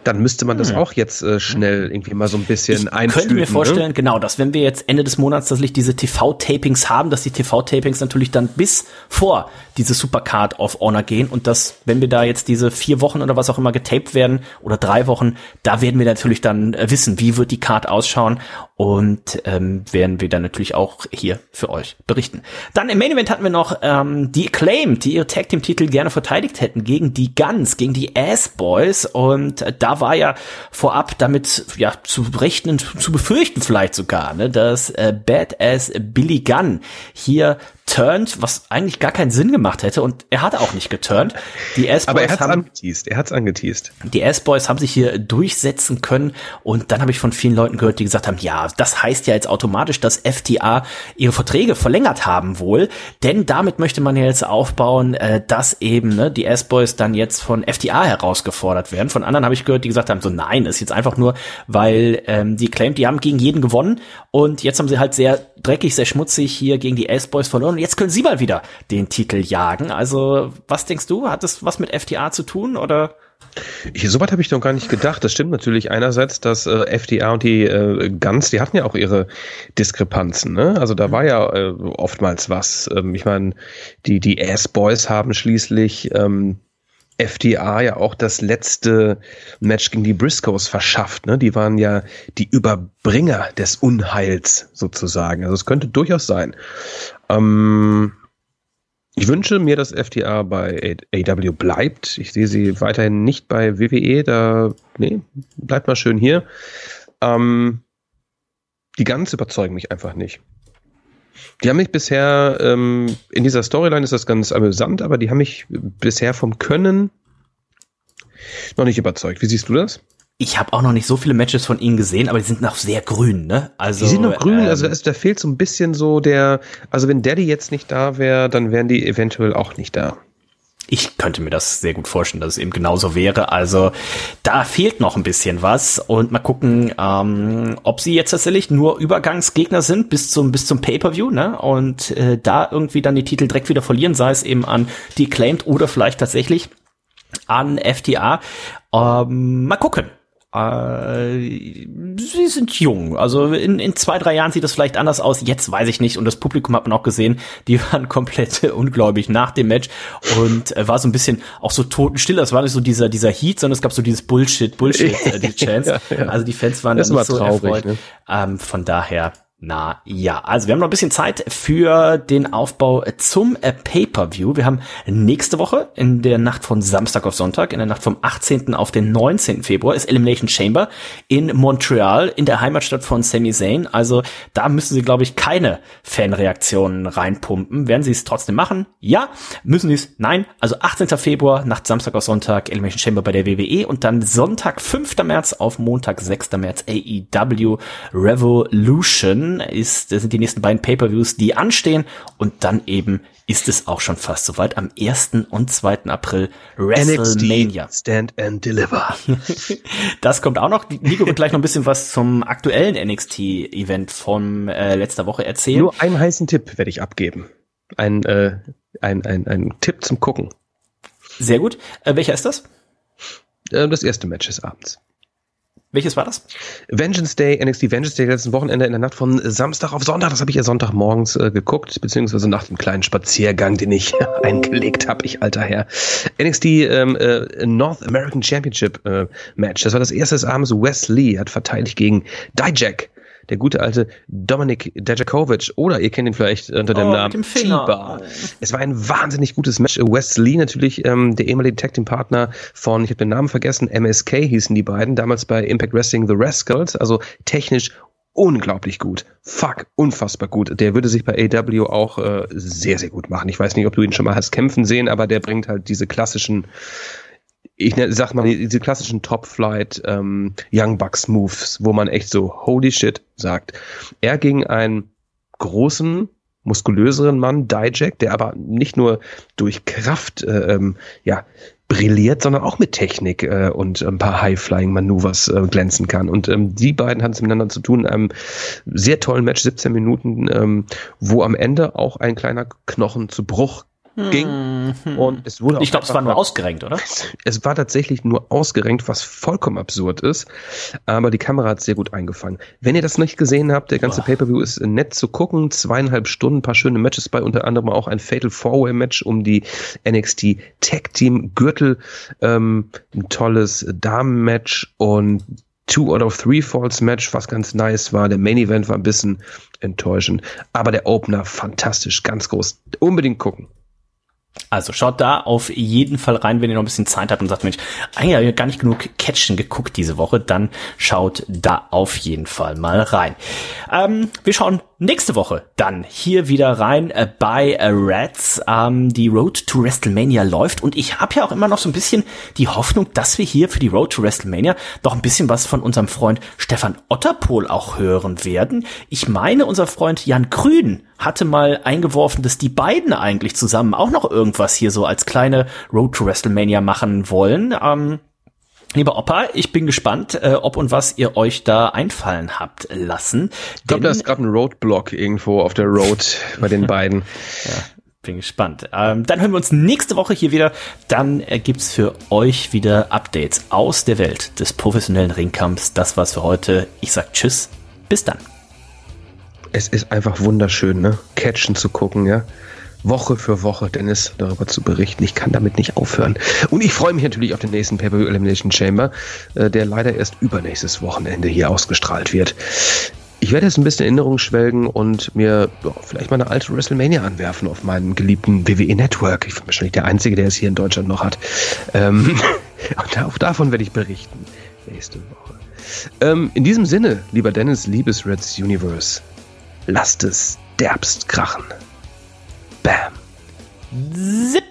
dann müsste man das hm. auch jetzt äh, schnell irgendwie mal so ein bisschen ich Ich könnte mir ne? vorstellen, ne? genau, dass wenn wir jetzt Ende des Monats tatsächlich diese TV-Tapings haben, dass die TV-Tapings natürlich dann bis vor diese Supercard of Honor gehen und dass, wenn wir da jetzt diese vier Wochen oder was auch immer getaped werden oder drei Wochen, da werden wir natürlich dann äh, wissen, wie wird die Card ausschauen und ähm, werden wir dann natürlich auch hier für euch berichten. Dann im Main Event hatten wir noch ähm, die Acclaim, die ihre Tag Team Titel gerne verteidigt hätten gegen die Guns, gegen die Ass Boys und äh, da war ja vorab damit ja zu rechnen, zu befürchten vielleicht sogar, ne, dass äh, Badass Billy Gunn hier turned, was eigentlich gar keinen Sinn gemacht hätte und er hat auch nicht geturnt. Die S-Boys Aber er hat's haben, angeteased, er hat's angeteased. Die S-Boys haben sich hier durchsetzen können und dann habe ich von vielen Leuten gehört, die gesagt haben, ja, das heißt ja jetzt automatisch, dass FTA ihre Verträge verlängert haben wohl, denn damit möchte man ja jetzt aufbauen, äh, dass eben ne, die S-Boys dann jetzt von FTA herausgefordert werden. Von anderen habe ich gehört, die gesagt haben, so nein, ist jetzt einfach nur, weil ähm, die claimt, die haben gegen jeden gewonnen und jetzt haben sie halt sehr dreckig, sehr schmutzig hier gegen die S-Boys verloren jetzt können sie mal wieder den Titel jagen. Also, was denkst du? Hat das was mit FTA zu tun oder? Ich, soweit habe ich noch gar nicht gedacht. Das stimmt natürlich einerseits, dass äh, FDA und die äh, Guns, die hatten ja auch ihre Diskrepanzen. Ne? Also da war ja äh, oftmals was. Ähm, ich meine, die die Ass Boys haben schließlich ähm, FDA ja auch das letzte Match gegen die Briscoes verschafft. Ne? Die waren ja die Überbringer des Unheils sozusagen. Also es könnte durchaus sein. Ähm, ich wünsche mir, dass FTA bei AW bleibt. Ich sehe sie weiterhin nicht bei WWE. Da, nee, bleibt mal schön hier. Ähm, die ganz überzeugen mich einfach nicht. Die haben mich bisher, ähm, in dieser Storyline ist das ganz amüsant, aber die haben mich bisher vom Können noch nicht überzeugt. Wie siehst du das? Ich habe auch noch nicht so viele Matches von ihnen gesehen, aber die sind noch sehr grün, ne? Also die sind noch grün, ähm, also da, ist, da fehlt so ein bisschen so der, also wenn Daddy jetzt nicht da wäre, dann wären die eventuell auch nicht da. Ich könnte mir das sehr gut vorstellen, dass es eben genauso wäre. Also da fehlt noch ein bisschen was und mal gucken, ähm, ob sie jetzt tatsächlich nur Übergangsgegner sind bis zum bis zum Pay-per-View, ne? Und äh, da irgendwie dann die Titel direkt wieder verlieren, sei es eben an die Claimed oder vielleicht tatsächlich an FTA. Ähm, mal gucken. Äh, sie sind jung. Also in, in zwei, drei Jahren sieht das vielleicht anders aus. Jetzt weiß ich nicht. Und das Publikum hat man auch gesehen, die waren komplett ungläubig nach dem Match und äh, war so ein bisschen auch so totenstill. Das war nicht so dieser, dieser Heat, sondern es gab so dieses Bullshit, Bullshit, äh, die Chance. ja, ja. Also die Fans waren das nicht so traurig, erfreut. Ne? Ähm, von daher na ja, also wir haben noch ein bisschen Zeit für den Aufbau zum äh, Pay-per-View. Wir haben nächste Woche in der Nacht von Samstag auf Sonntag, in der Nacht vom 18. auf den 19. Februar ist Elimination Chamber in Montreal, in der Heimatstadt von Sami Zayn. Also da müssen sie, glaube ich, keine Fanreaktionen reinpumpen. Werden sie es trotzdem machen? Ja. Müssen sie es? Nein. Also 18. Februar, Nacht Samstag auf Sonntag, Elimination Chamber bei der WWE und dann Sonntag 5. März auf Montag 6. März AEW Revolution ist, das sind die nächsten beiden Pay-per-Views, die anstehen und dann eben ist es auch schon fast soweit. Am 1. und 2. April WrestleMania. NXT Stand and Deliver. das kommt auch noch. Nico wird gleich noch ein bisschen was zum aktuellen NXT-Event von äh, letzter Woche erzählen. Nur einen heißen Tipp werde ich abgeben. Ein, äh, ein, ein, ein Tipp zum Gucken. Sehr gut. Äh, welcher ist das? Äh, das erste Match des Abends. Welches war das? Vengeance Day, NXT Vengeance Day letzten Wochenende in der Nacht von Samstag auf Sonntag. Das habe ich ja Sonntagmorgens äh, geguckt, beziehungsweise nach dem kleinen Spaziergang, den ich eingelegt habe, ich alter Herr. NXT ähm, äh, North American Championship äh, Match. Das war das erste des Abends. Wes Lee hat verteidigt gegen Dijak der gute alte Dominik Dajakovic oder ihr kennt ihn vielleicht unter dem oh, Namen Chiba. Es war ein wahnsinnig gutes Match. Wes Lee natürlich, ähm, der ehemalige Tag Team Partner von, ich habe den Namen vergessen, MSK hießen die beiden, damals bei Impact Wrestling The Rascals, also technisch unglaublich gut. Fuck, unfassbar gut. Der würde sich bei AW auch äh, sehr, sehr gut machen. Ich weiß nicht, ob du ihn schon mal hast kämpfen sehen, aber der bringt halt diese klassischen ich ne, sag mal, diese klassischen Top-Flight ähm, Young Bucks Moves, wo man echt so holy shit sagt. Er gegen einen großen, muskulöseren Mann, Dijak, der aber nicht nur durch Kraft äh, ähm, ja, brilliert, sondern auch mit Technik äh, und ein paar High-Flying-Manövers äh, glänzen kann. Und ähm, die beiden hatten es miteinander zu tun in einem sehr tollen Match, 17 Minuten, ähm, wo am Ende auch ein kleiner Knochen zu Bruch ging. Mhm. Und es wurde Ich glaube, es war nur ausgerenkt, oder? Es war tatsächlich nur ausgerenkt, was vollkommen absurd ist. Aber die Kamera hat sehr gut eingefangen. Wenn ihr das nicht gesehen habt, der ganze Pay-Per-View ist nett zu gucken. Zweieinhalb Stunden, paar schöne Matches bei, unter anderem auch ein Fatal Four-Way-Match um die NXT Tag Team Gürtel. Ähm, ein tolles Damen-Match und Two out of Three Falls Match, was ganz nice war. Der Main Event war ein bisschen enttäuschend. Aber der Opener fantastisch, ganz groß. Unbedingt gucken. Also schaut da auf jeden Fall rein, wenn ihr noch ein bisschen Zeit habt und sagt, Mensch, eigentlich habe ich gar nicht genug Catchen geguckt diese Woche, dann schaut da auf jeden Fall mal rein. Ähm, wir schauen nächste Woche dann hier wieder rein äh, bei äh, Reds. Ähm, die Road to WrestleMania läuft und ich habe ja auch immer noch so ein bisschen die Hoffnung, dass wir hier für die Road to WrestleMania doch ein bisschen was von unserem Freund Stefan Otterpohl auch hören werden. Ich meine, unser Freund Jan Grün hatte mal eingeworfen, dass die beiden eigentlich zusammen auch noch irgendwas hier so als kleine Road to WrestleMania machen wollen. Ähm, Lieber Opa, ich bin gespannt, äh, ob und was ihr euch da einfallen habt lassen. Ich glaube, da ist gerade ein Roadblock irgendwo auf der Road bei den beiden. Ja. Bin gespannt. Ähm, dann hören wir uns nächste Woche hier wieder. Dann äh, gibt's für euch wieder Updates aus der Welt des professionellen Ringkampfs. Das war's für heute. Ich sag Tschüss. Bis dann. Es ist einfach wunderschön, ne? Catchen zu gucken, ja. Woche für Woche Dennis darüber zu berichten. Ich kann damit nicht aufhören. Und ich freue mich natürlich auf den nächsten Pay-Per-View Elimination Chamber, äh, der leider erst übernächstes Wochenende hier ausgestrahlt wird. Ich werde jetzt ein bisschen Erinnerung schwelgen und mir ja, vielleicht mal eine alte WrestleMania anwerfen auf meinen geliebten WWE Network. Ich bin wahrscheinlich der Einzige, der es hier in Deutschland noch hat. Ähm, und auch davon werde ich berichten nächste Woche. Ähm, in diesem Sinne, lieber Dennis, liebes Reds Universe, lasst es derbst krachen. Bam. Zip.